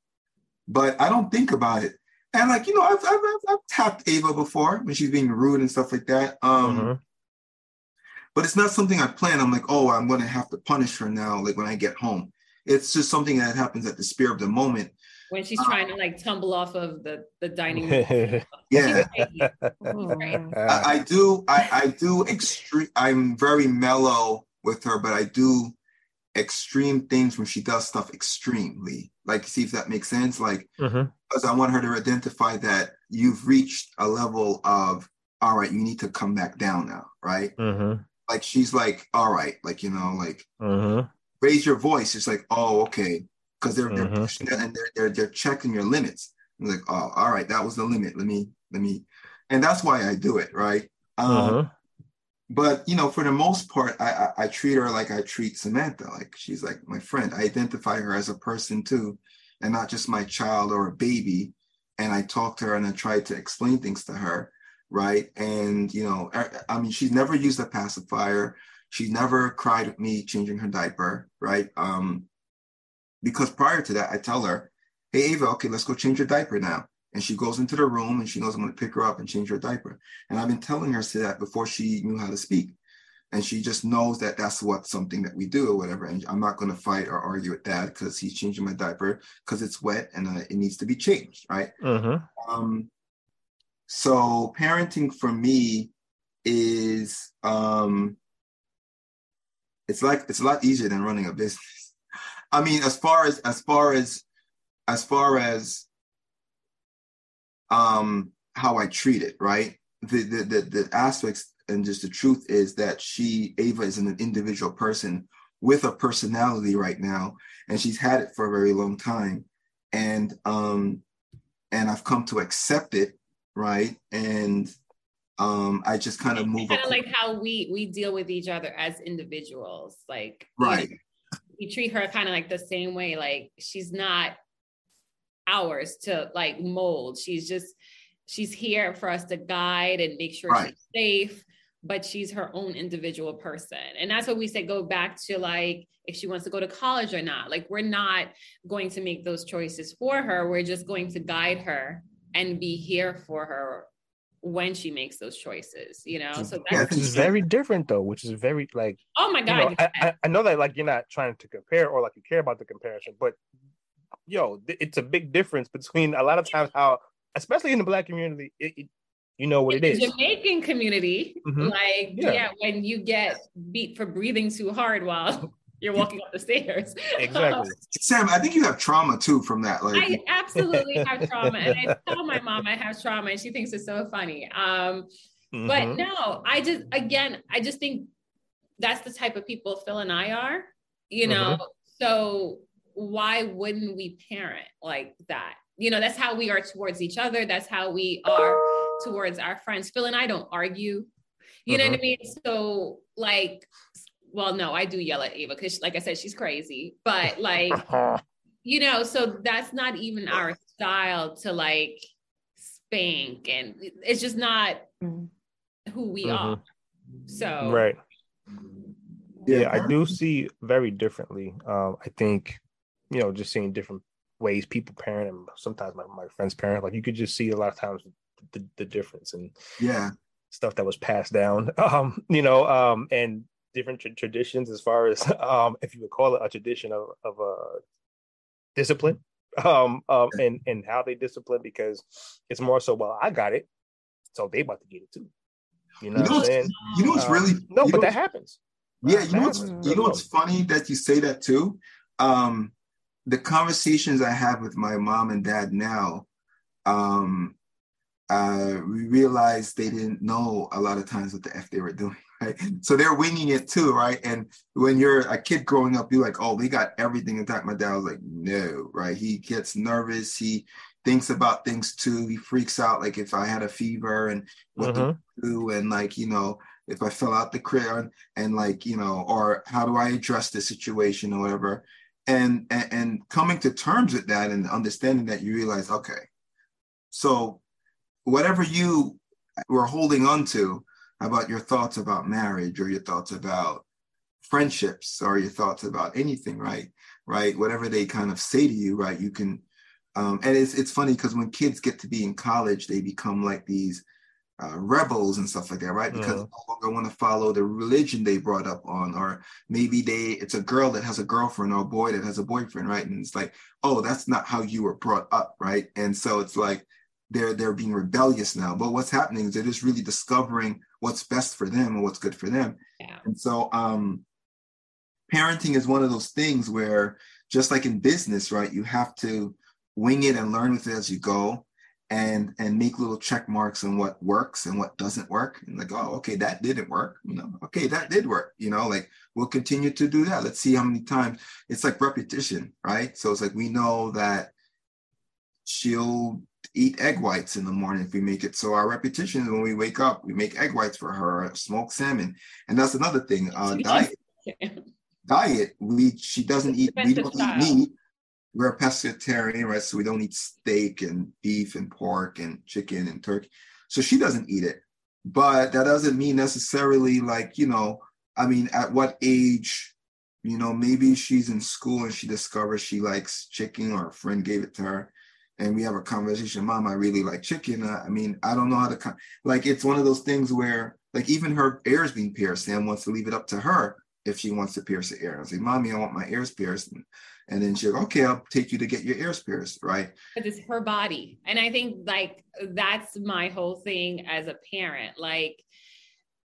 but I don't think about it. And like, you know, I've, I've, I've, tapped Ava before when she's being rude and stuff like that. Um, mm-hmm but it's not something I plan. I'm like, oh, I'm going to have to punish her now, like when I get home. It's just something that happens at the spear of the moment. When she's um, trying to like tumble off of the the dining room. [LAUGHS] yeah, I, I, do. I, I do extreme. I'm very mellow with her, but I do extreme things when she does stuff extremely. Like, see if that makes sense. Like, mm-hmm. because I want her to identify that you've reached a level of, all right, you need to come back down now, right? Mm-hmm like she's like, all right, like you know, like mm-hmm. raise your voice. It's like, oh, okay, because they're they're mm-hmm. pushing it and they're they're they're checking your limits. I'm like, oh, all right, that was the limit. Let me let me, and that's why I do it, right? Um, mm-hmm. But you know, for the most part, I, I I treat her like I treat Samantha. Like she's like my friend. I identify her as a person too, and not just my child or a baby. And I talk to her and I try to explain things to her right? And you know, I mean, she's never used a pacifier. She never cried at me changing her diaper, right? Um, because prior to that, I tell her, "Hey, Ava, okay, let's go change your diaper now." And she goes into the room and she knows I'm going to pick her up and change her diaper. And I've been telling her to say that before she knew how to speak. And she just knows that that's what something that we do or whatever. And I'm not going to fight or argue with dad because he's changing my diaper because it's wet and uh, it needs to be changed, right? Mm-hmm. Um, so parenting for me is um it's like it's a lot easier than running a business. I mean, as far as as far as as far as um how I treat it, right? The the the, the aspects and just the truth is that she Ava is an individual person with a personality right now, and she's had it for a very long time, and um and I've come to accept it right? And um, I just kind of move. Kind of like how we we deal with each other as individuals, like right. We treat her kind of like the same way. Like she's not ours to like mold. She's just she's here for us to guide and make sure right. she's safe but she's her own individual person. And that's what we say go back to like if she wants to go to college or not. Like we're not going to make those choices for her. We're just going to guide her and be here for her when she makes those choices, you know. So that's yeah, which is very different though, which is very like oh my god. You know, I, I, know that like you're not trying to compare or like you care about the comparison, but yo, it's a big difference between a lot of times how, especially in the black community, it, it, you know what in it is. Jamaican community, mm-hmm. like yeah. yeah, when you get beat for breathing too hard while you're walking up the stairs. [LAUGHS] Exactly. [LAUGHS] Sam, I think you have trauma too from that. Like I absolutely have trauma. And I tell my mom I have trauma and she thinks it's so funny. Um, mm-hmm. but no, I just again, I just think that's the type of people Phil and I are, you know. Mm-hmm. So why wouldn't we parent like that? You know, that's how we are towards each other. That's how we are towards our friends. Phil and I don't argue You know what I mm-hmm. mean? So like, well, no, I do yell at Ava because, like I said, she's crazy. But like, [LAUGHS] you know, so that's not even our style to like spank, and it's just not mm-hmm. who we mm-hmm. are. So right. Yeah, I do see very differently. Um, I think, you know, just seeing different ways people parent and sometimes my, my friends parent, like you could just see a lot of times the, the difference and yeah, stuff that was passed down. [LAUGHS] Um, you know, um, and different tra- traditions as far as [LAUGHS] um, if you would call it a tradition of of a uh, discipline, um, um, and and how they discipline because it's more so. Well, I got it, so they about to get it too. You know, you know what I'm saying? You know what's um, really no, but that happens. Yeah, you know what's you know what's funny that you say that too. Um, the conversations I have with my mom and dad now, um, uh, we realized they didn't know a lot of times what the f they were doing. Right? So they're winging it too, right? And when you're a kid growing up, you're like, oh, they got everything intact. My dad was like, no, right? He gets nervous. He thinks about things too. He freaks out, like if I had a fever and what mm-hmm. to do, and like you know, if I fell out the crib and like you know, or how do I address the situation or whatever. And, and and coming to terms with that and understanding that you realize, okay, so whatever you were holding on to about your thoughts about marriage or your thoughts about friendships or your thoughts about anything, right? Right. Whatever they kind of say to you, right? You can, um, and it's it's funny because when kids get to be in college, they become like these uh, rebels and stuff like that, right? Because mm. no longer want to follow the religion they brought up on, or maybe they it's a girl that has a girlfriend or a boy that has a boyfriend, right? And it's like, oh, that's not how you were brought up, right? And so it's like they're they're being rebellious now. But what's happening is they're just really discovering what's best for them and what's good for them. Yeah. And so um parenting is one of those things where just like in business, right, you have to wing it and learn with it as you go and and make little check marks on what works and what doesn't work. And like oh okay that didn't work. You know okay that did work. You know like we'll continue to do that. Let's see how many times. It's like repetition right? So it's like we know that she'll eat egg whites in the morning if we make it. So our repetition is when we wake up, we make egg whites for her, smoked salmon, and that's another thing. Uh, diet, diet. We she doesn't eat. We don't eat meat. We're a pescatarian, right? So we don't eat steak and beef and pork and chicken and turkey. So she doesn't eat it. But that doesn't mean necessarily like you know. I mean, at what age? You know, maybe she's in school and she discovers she likes chicken, or a friend gave it to her and we have a conversation, mom, I really like chicken. Uh, I mean, I don't know how to, con-. like, it's one of those things where, like, even her ears being pierced, Sam wants to leave it up to her if she wants to pierce the ear. I say, mommy, I want my ears pierced. And, and then she'll, okay, I'll take you to get your ears pierced, right? But it's her body. And I think, like, that's my whole thing as a parent. Like,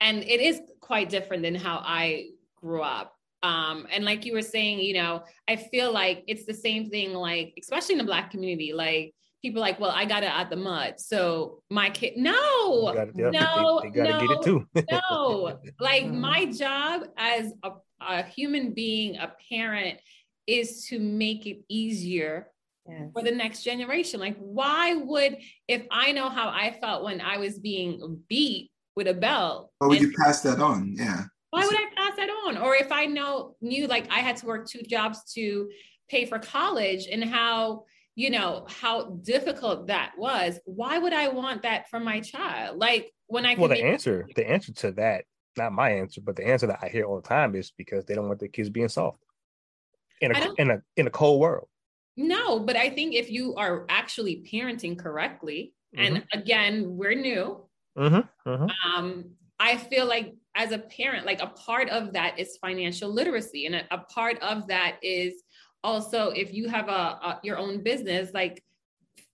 and it is quite different than how I grew up um and like you were saying you know i feel like it's the same thing like especially in the black community like people like well i got it out the mud so my kid no gotta, yeah, no they, they gotta no, get it too no [LAUGHS] like mm. my job as a, a human being a parent is to make it easier Yes. for the next generation. Like, why would, if I know how I felt when I was being beat with a belt, why would you pass that on? Yeah. Why would I on? Or if I know knew like I had to work two jobs to pay for college and how you know how difficult that was why would i want that for my child like when i well the answer the answer to that not my answer but the answer that i hear all the time is because they don't want their kids being soft in a in a in a cold world no but i think if you are actually parenting correctly mm-hmm. and again we're new mm-hmm. Mm-hmm. um i feel like as a parent, like a part of that is financial literacy. And a, a part of that is also if you have a, a, your own business, like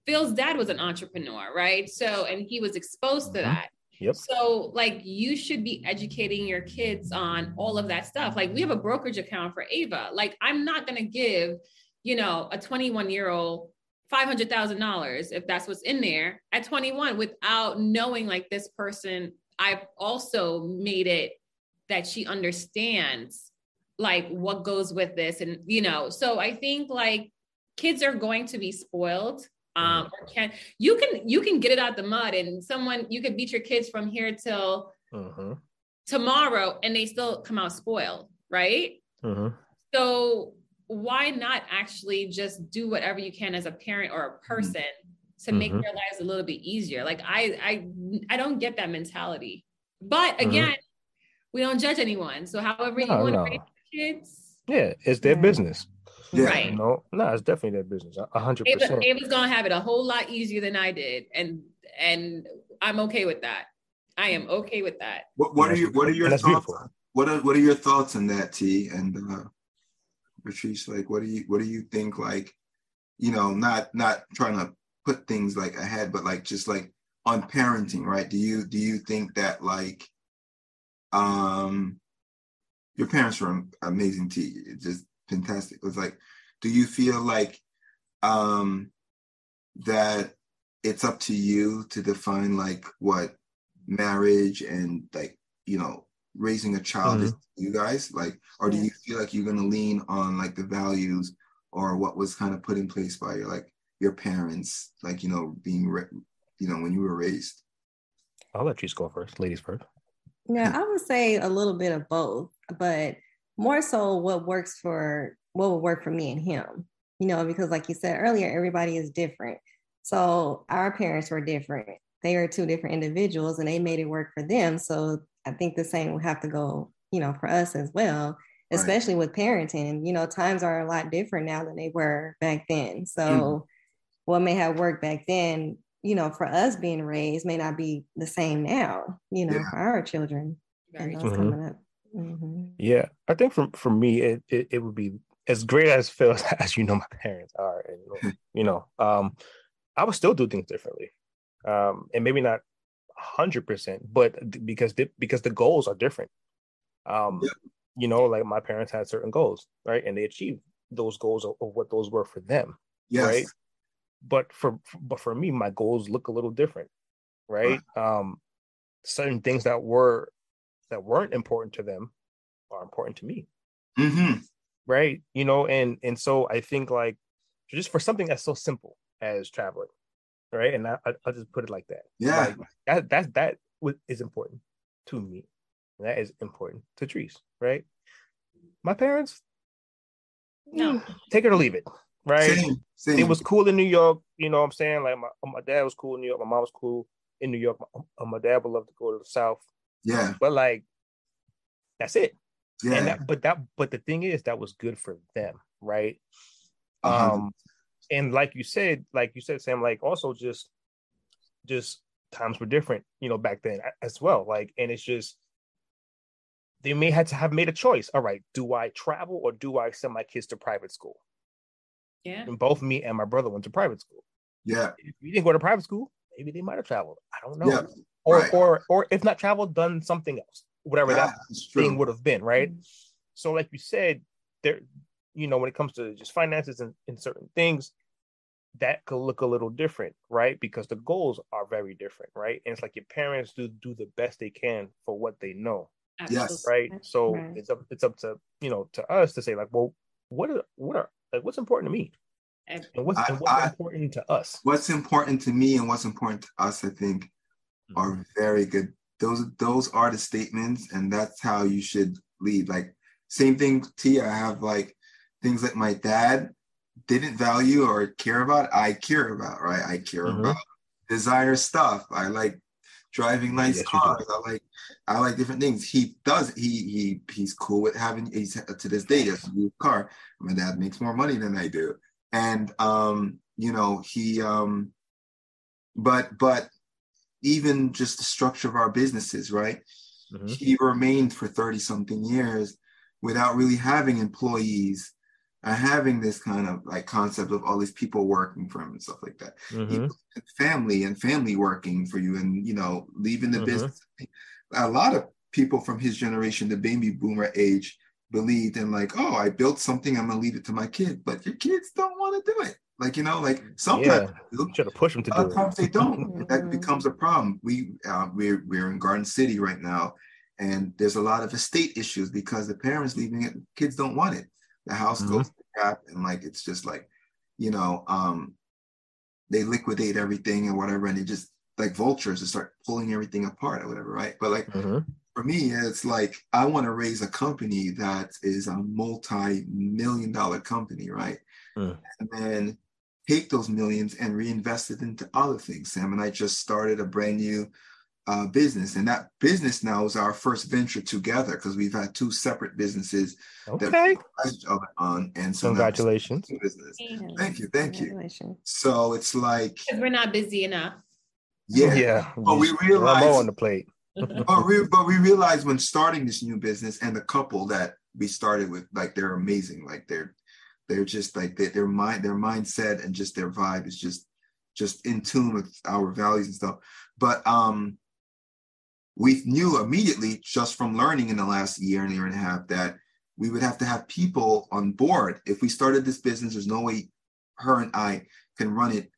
Phil's dad was an entrepreneur, right? So, and he was exposed mm-hmm. to that. Yep. So, like, you should be educating your kids on all of that stuff. Like, we have a brokerage account for Ava. Like, I'm not going to give, you know, a 21 year old $500,000 if that's what's in there at 21 without knowing like this person I've also made it that she understands like what goes with this and you know so i think like kids are going to be spoiled um or can you can you can get it out the mud and someone you could beat your kids from here till mm-hmm. tomorrow and they still come out spoiled, right? Mm-hmm. So why not actually just do whatever you can as a parent or a mm-hmm. person mm-hmm. To make mm-hmm. their lives a little bit easier? Like I I I don't get that mentality. But mm-hmm. again, we don't judge anyone. So however you want no. to raise kids. Yeah, it's their business. Yeah. Right. You know, no, it's definitely their business. A hundred percent. Ava's gonna have it a whole lot easier than I did. And and I'm okay with that. I am okay with that. What, what are you what are your thoughts? Beautiful. What are what are your thoughts on that, T and uh Patrice? Like what do you what do you think like, you know, not not trying to put things like ahead, but like just like on parenting, right? Do you do you think that like um your parents were amazing to you, just fantastic. It was like, do you feel like um that it's up to you to define like what marriage and like you know raising a child mm-hmm. is you guys like or do you feel like you're going to lean on like the values or what was kind of put in place by your like your parents like you know being re- you know when you were raised? I'll let you go first ladies first. Yeah [LAUGHS] i would say a little bit of both but more so what works for what would work for me and him you know because like you said earlier everybody is different. So our parents were different. They are two different individuals and they made it work for them. So i think the same would have to go you know for us as well especially right. with parenting. You know times are a lot different now than they were back then. So mm. What may have worked back then you know for us being raised may not be the same now you know yeah. for our children and those mm-hmm. coming up Mm-hmm. Yeah, I think for for me, it, it, it would be as great as Phil [LAUGHS] as you know my parents are, and [LAUGHS] you know, um, I would still do things differently, um, and maybe not hundred percent, but because the, because the goals are different. Um, yeah. you know, like my parents had certain goals, right, and they achieved those goals of, of what those were for them, yes. right. But for but for me, my goals look a little different, right? Um, certain things that were that weren't important to them are important to me. Mm-hmm. Right. You know, and and so I think like just for something that's so simple as traveling, right? And I, will just put it like that. Yeah. Like, that that that is important to me. That is important to Trees, right? My parents, no, take it or leave it, right? Same, same. It was cool in New York, you know what I'm saying? Like my, my dad was cool in New York, my mom was cool in New York. My, my dad would love to go to the South. Yeah. But like, that's it. Yeah. And that, but that, but the thing is, that was good for them, right? Uh-huh. Um, and like you said, like you said, Sam, like also just, just times were different, you know, back then as well. Like, and it's just they may have to have made a choice. All right, do I travel or do I send my kids to private school? Yeah. And both me and my brother went to private school. Yeah. If you didn't go to private school, maybe they might have traveled. I don't know. Yeah or right. or or if not traveled, done something else, whatever yeah, that thing would have been, right? Mm-hmm. So, like you said, there, you know, when it comes to just finances and, and certain things, that could look a little different, right? Because the goals are very different, right? And it's like your parents do do the best they can for what they know. Yes. Right. So right. it's up it's up to you know to us to say like, well, what are what are like what's important to me? And what's, I, and what's I, important to us? What's important to me and what's important to us, I think, are mm-hmm. very good. Those those are the statements, and that's how you should lead. Like same thing, T. I have like things that my dad didn't value or care about. I care about, right? I care mm-hmm. about designer stuff. I like driving nice yes, cars. I like I like different things. He does. He he he's cool with having. He's to this day has a new car. My dad makes more money than I do, and um, you know he um, but but even just the structure of our businesses, right? Mm-hmm. He remained for 30 something years without really having employees and having this kind of like concept of all these people working for him and stuff like that. Mm-hmm. Family and family working for you and, you know, leaving the mm-hmm. business. A lot of people from his generation, the baby boomer age, believed in like, oh, I built something, I'm gonna leave it to my kid, but your kids don't want to do it. Like you know, like sometimes yeah. try to push them to do sometimes they don't. [LAUGHS] that becomes a problem. We uh, we're we're in Garden City right now, and there's a lot of estate issues because the parents leaving it, kids don't want it. The house mm-hmm. goes to crap, and like it's just like, you know, um, they liquidate everything and whatever, and they just like vultures to start pulling everything apart or whatever, right? But like, mm-hmm. for me, it's like I want to raise a company that is a multi-million dollar company, right? Mm. And then take those millions and reinvest it into other things. Sam and I just started a brand new uh, business, and that business now is our first venture together because we've had two separate businesses okay. that each other on. And so congratulations, business. Thank you, thank you. So it's like we're not busy enough. Yeah, yeah. But we realize more on the plate. [LAUGHS] [LAUGHS] but, we, but we realized when starting this new business and the couple that we started with, like they're amazing. Like they're they're just like they, their mind, their mindset, and just their vibe is just just in tune with our values and stuff. But um, we knew immediately just from learning in the last year and year and a half that we would have to have people on board. If we started this business, there's no way her and I can run it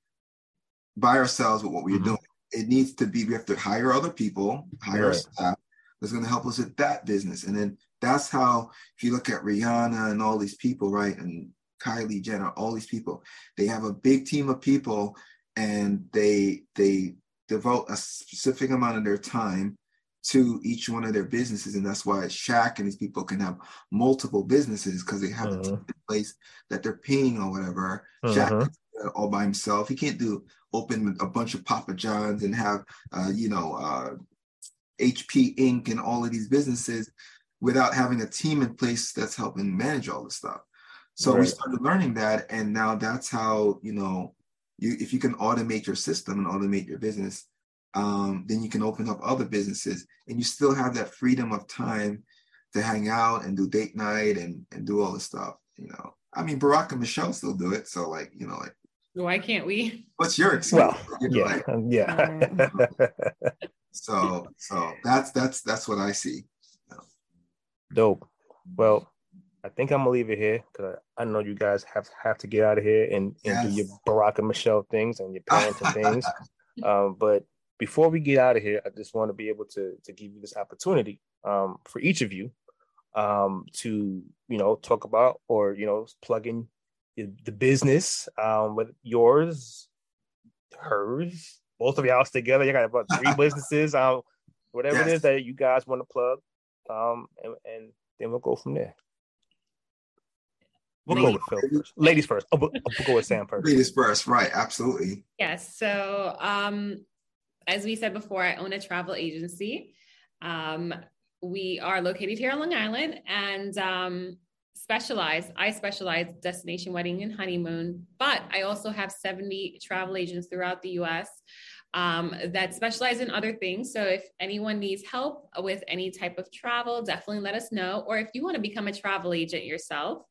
by ourselves with what we're mm-hmm. doing it needs to be we have to hire other people hire right. staff that's going to help us with that business and then that's how if you look at rihanna and all these people right and kylie jenner all these people they have a big team of people and they they devote a specific amount of their time to each one of their businesses and that's why Shaq and these people can have multiple businesses because they have uh-huh. a place that they're paying or whatever uh-huh. Shaq all by himself he can't do open a bunch of Papa Johns and have, uh, you know, uh, HP Inc. and all of these businesses without having a team in place that's helping manage all this stuff. So right. we started learning that, and now that's how you know, you if you can automate your system and automate your business, um, then you can open up other businesses, and you still have that freedom of time to hang out and do date night and and do all this stuff. You know, I mean, Barack and Michelle still do it, so like you know, like why can't we? What's your excuse Well, yeah, yeah. [LAUGHS] so, so that's that's that's what I see. Dope. Well, I think I'm gonna leave it here because I, I know you guys have have to get out of here and, and yes. do your Barack and Michelle things and your parenting things. [LAUGHS] Um, but before we get out of here, I just want to be able to to give you this opportunity um, for each of you um, to you know talk about or you know plug in the business, um, with yours, hers, both of y'all together. You got about three [LAUGHS] businesses, um, whatever yes. it is that you guys want to plug, um, and, and then we'll go from there. We'll Ladies. go with Phil first. Ladies first. Oh, we'll go with Sam first. Ladies first, right? Absolutely. Yes. So, um, as we said before, I own a travel agency. Um, we are located here on Long Island, and um, specialize. I specialize destination wedding and honeymoon, but I also have 70 travel agents throughout the US um, that specialize in other things. So if anyone needs help with any type of travel, definitely let us know. Or if you want to become a travel agent yourself,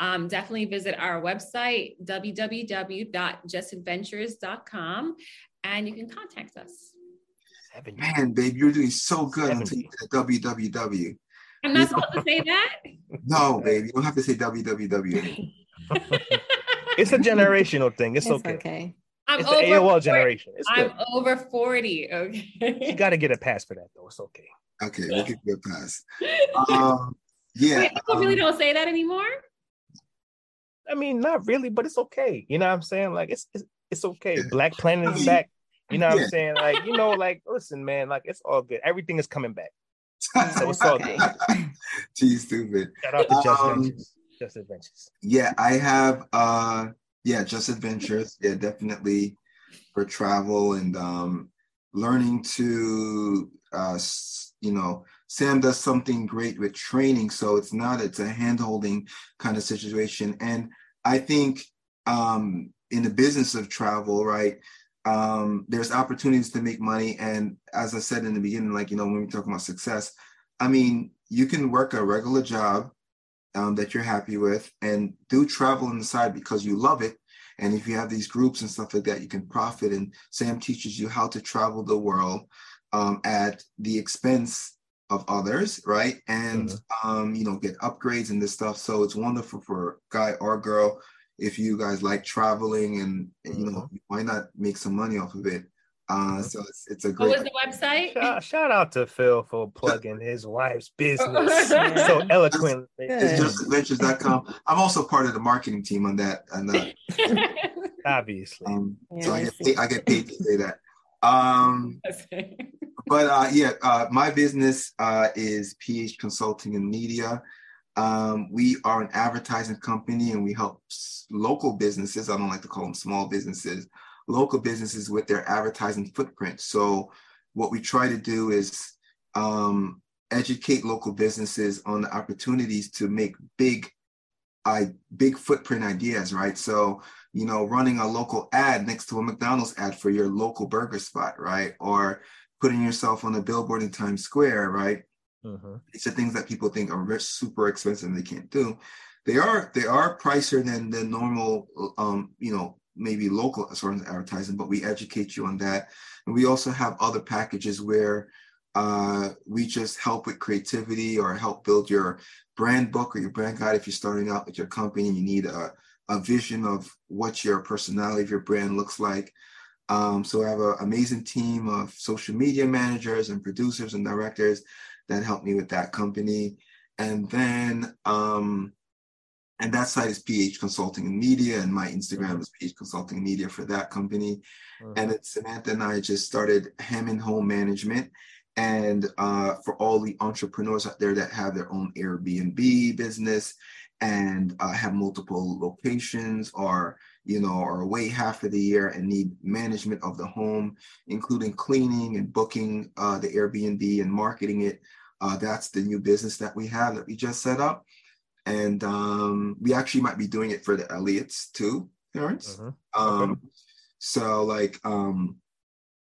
um, definitely visit our website, www.justadventures.com, and you can contact us. Man, babe, you're doing so good. I'll take www. I'm not supposed to say [LAUGHS] that. No, baby, you don't have to say www. [LAUGHS] it's a generational thing. It's, it's okay. okay. I'm it's the AOL 40. generation. It's I'm over 40. Okay. You got to get a pass for that, though. It's okay. Okay, we'll give you a pass. [LAUGHS] Um, yeah. Wait, people um, really don't say that anymore? I mean, not really, but it's okay. You know what I'm saying? Like, it's it's, it's okay. Black Planet is back. You know what yeah. I'm saying? Like, you know, like, listen, man, like, it's all good. Everything is coming back. so it's all good. [LAUGHS] Too stupid. Shout out to Just um, Ventures. Just Adventures. Yeah, I have uh yeah, Just Adventures. Yeah, definitely for travel and um learning to uh you know Sam does something great with training, so it's not it's a hand-holding kind of situation. And I think um in the business of travel, right? um, there's opportunities to make money. And as I said in the beginning, like, you know, when we talk about success, I mean, you can work a regular job um, that you're happy with and do travel on the side because you love it. And if you have these groups and stuff like that, you can profit. And Sam teaches you how to travel the world um, at the expense of others, right? And, mm-hmm. um, you know, get upgrades and this stuff. So it's wonderful for guy or girl if you guys like traveling and, and you know mm-hmm. why not make some money off of it uh, mm-hmm. so it's, it's a great. What was the website? Shout, shout out to Phil for plugging his wife's [LAUGHS] business so eloquently. It's, it's justadventures.com. I'm also part of the marketing team on that. And [LAUGHS] obviously, um, yeah, so I get paid, I get paid to say that. Um, [LAUGHS] but uh, yeah, uh, my business uh, is PH Consulting and Media. Um, we are an advertising company and we help local businesses, I don't like to call them small businesses, local businesses with their advertising footprint. So, what we try to do is um, educate local businesses on the opportunities to make big, I big footprint ideas, right? So, you know, running a local ad next to a McDonald's ad for your local burger spot, right? Or putting yourself on a billboard in Times Square, right? Mm-hmm. These are things that people think are super expensive and they can't do. They are they are pricier than the normal, um, you know, maybe local as far as advertising, but we educate you on that. And we also have other packages where uh, we just help with creativity or help build your brand book or your brand guide if you're starting out with your company and you need a, a vision of what your personality of your brand looks like. Um, so I have an amazing team of social media managers and producers and directors that helped me with that company. And then, um, and that site is PH Consulting and Media, and my Instagram mm-hmm. is PH Consulting and Media for that company. Mm-hmm. And it's Samantha and I just started Hammond Home Management. And uh, for all the entrepreneurs out there that have their own Airbnb business and uh, have multiple locations or you know, are away half of the year and need management of the home, including cleaning and booking uh, the Airbnb and marketing it. Uh, that's the new business that we have that we just set up. And um, we actually might be doing it for the Elliots too, parents. Uh-huh. Um, okay. So, like, um,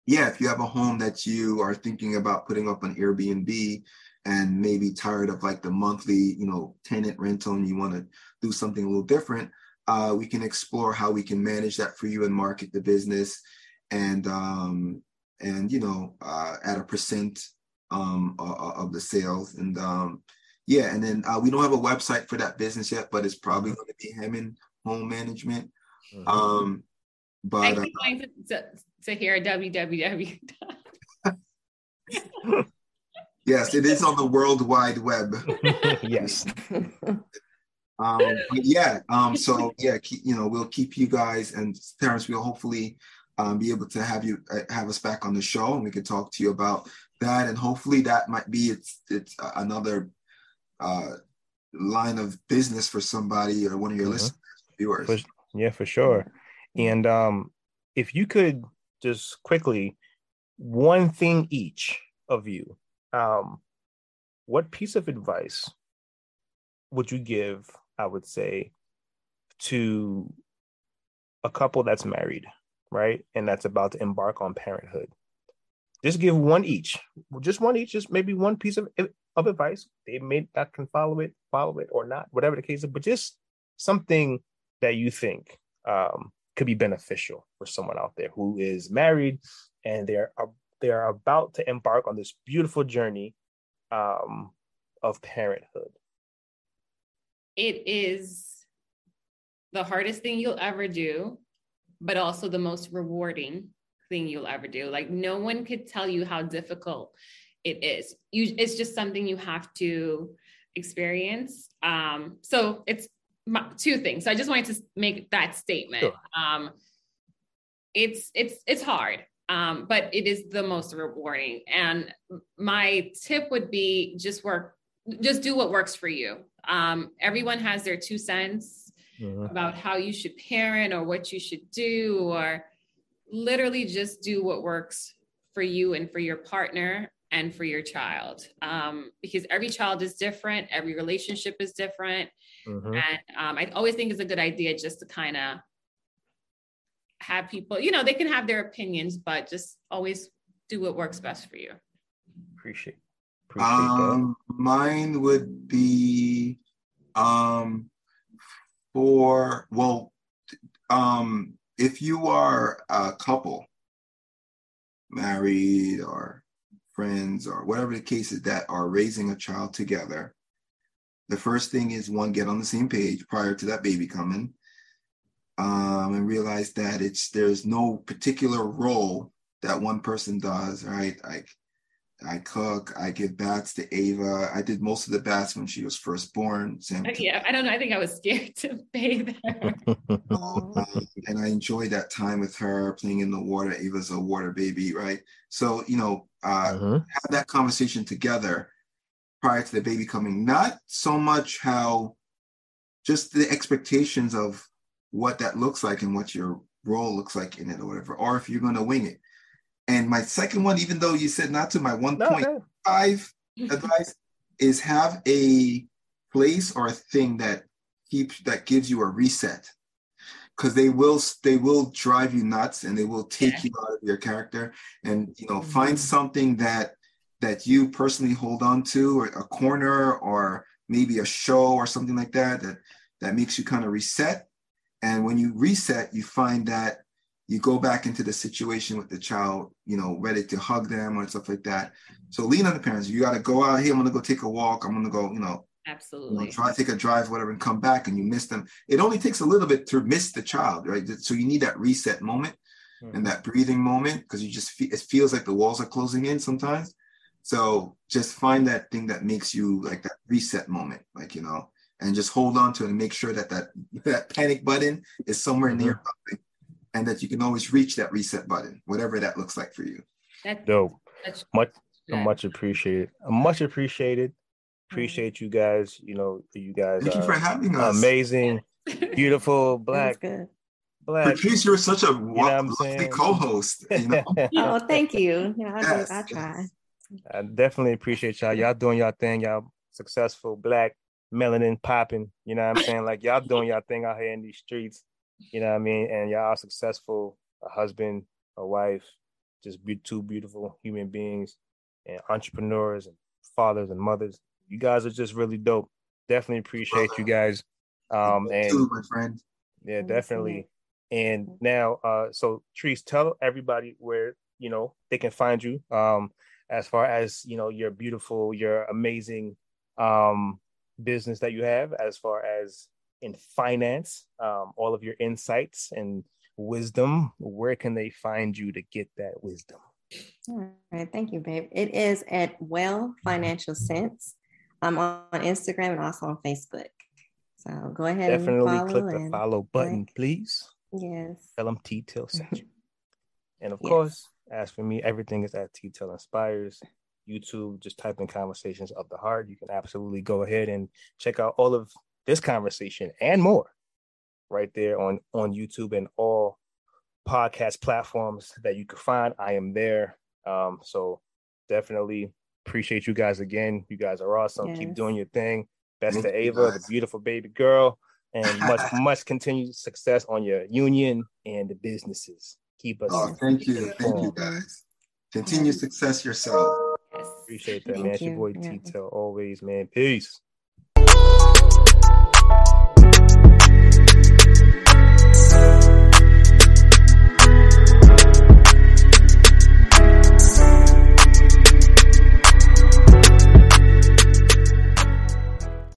yeah, if you have a home that you are thinking about putting up on Airbnb and maybe tired of like the monthly, you know, tenant rental and you want to do something a little different, uh, we can explore how we can manage that for you and market the business and um, and you know uh, at a percent um, of the sales. And um, yeah and then uh, we don't have a website for that business yet but it's probably going to be Hammond Home Management. Mm-hmm. um, but I keep uh, to, to hear www [LAUGHS] yes it is on the world wide web. [LAUGHS] Yes. [LAUGHS] Um, but yeah, um, so yeah, keep, you know, we'll keep you guys and Terrence. We'll hopefully um, be able to have you uh, have us back on the show, and we can talk to you about that. And hopefully, that might be it's it's another uh, line of business for somebody or one of your mm-hmm. listeners, viewers. For, yeah, for sure. And um, if you could just quickly, one thing each of you, um, what piece of advice would you give I would say, to a couple that's married, right? And that's about to embark on parenthood. Just give one each, just one each, just maybe one piece of, of advice. They may not can follow it, follow it or not, whatever the case is, but just something that you think um, could be beneficial for someone out there who is married and they're they are about to embark on this beautiful journey um, of parenthood it is the hardest thing you'll ever do, but also the most rewarding thing you'll ever do. Like no one could tell you how difficult it is. You it's just something you have to experience. Um, so it's my, two things. So I just wanted to make that statement. Sure. Um, it's it's it's hard, um, but it is the most rewarding. And my tip would be just work, just do what works for you. Um, everyone has their two cents uh-huh. about how you should parent or what you should do, or literally just do what works for you and for your partner and for your child. Um, because every child is different, every relationship is different. Uh-huh. And um, I always think it's a good idea just to kind of have people, you know, they can have their opinions, but just always do what works best for you. Appreciate um, mine would be um, for well, um, if you are a couple, married or friends or whatever the case is that are raising a child together, the first thing is one get on the same page prior to that baby coming, um, and realize that it's there's no particular role that one person does, right? Like I cook. I give baths to Ava. I did most of the baths when she was first born. Same uh, yeah, I don't know. I think I was scared to [LAUGHS] bathe her. [LAUGHS] um, and I enjoyed that time with her playing in the water. Ava's a water baby, right? So you know, uh, uh-huh. have that conversation together prior to the baby coming. Not so much how, just the expectations of what that looks like and what your role looks like in it or whatever, or if you're going to wing it. And my second one, even though you said not to my 1.5 no, advice, is have a place or a thing that keeps that gives you a reset. Because they will they will drive you nuts and they will take yeah. you out of your character. And you know, mm-hmm. find something that that you personally hold on to, or a corner, or maybe a show or something like that that that makes you kind of reset. And when you reset, you find that you go back into the situation with the child, you know, ready to hug them or stuff like that. So lean on the parents. You got to go out here. I'm going to go take a walk. I'm going to go, you know, absolutely you know, try to take a drive, whatever, and come back and you miss them. It only takes a little bit to miss the child, right? So you need that reset moment mm-hmm. and that breathing moment because you just feel, it feels like the walls are closing in sometimes. So just find that thing that makes you like that reset moment, like, you know, and just hold on to it and make sure that that, [LAUGHS] that panic button is somewhere mm-hmm. near something and that you can always reach that reset button, whatever that looks like for you. That's dope. That's much much appreciated. Much appreciated. Appreciate you guys. You know, you guys. Thank you for having us. Amazing, [LAUGHS] beautiful black. Black. Patrice, you're such a you lovely co-host. You know? [LAUGHS] oh, thank you. Yeah, I, yes, I try. I definitely appreciate y'all. Y'all doing y'all thing. Y'all successful black melanin popping. You know what I'm saying? Like y'all doing y'all thing out here in these streets. You know what I mean? And y'all are successful, a husband, a wife, just be two beautiful human beings and entrepreneurs and fathers and mothers. You guys are just really dope. Definitely appreciate you guys. Um and too, my friend. Yeah, definitely. And now uh so Trees, tell everybody where, you know, they can find you. Um as far as, you know, your beautiful, your amazing um business that you have as far as in finance, um, all of your insights and wisdom, where can they find you to get that wisdom? All right, thank you, babe. It is at Well Financial Sense. I'm on Instagram and also on Facebook. So go ahead and follow. Definitely and click the follow button, like, please. Yes. Tell them T Till sent you. [LAUGHS] and of yes. course, as for me, everything is at T Till Inspires. YouTube, just type in conversations of the heart. You can absolutely go ahead and check out all of this conversation and more right there on on YouTube and all podcast platforms that you can find. I am there. Um, so definitely appreciate you guys again. You guys are awesome. Yes. Keep doing your thing. Best to Ava, the beautiful baby girl, and [LAUGHS] much much continued success on your union and the businesses. Keep us. Oh, thank you, thank you guys. Continue success yourself. Yes. Appreciate that, thank man. You. It's your boy yeah. Tito, always, man. Peace. Thank you.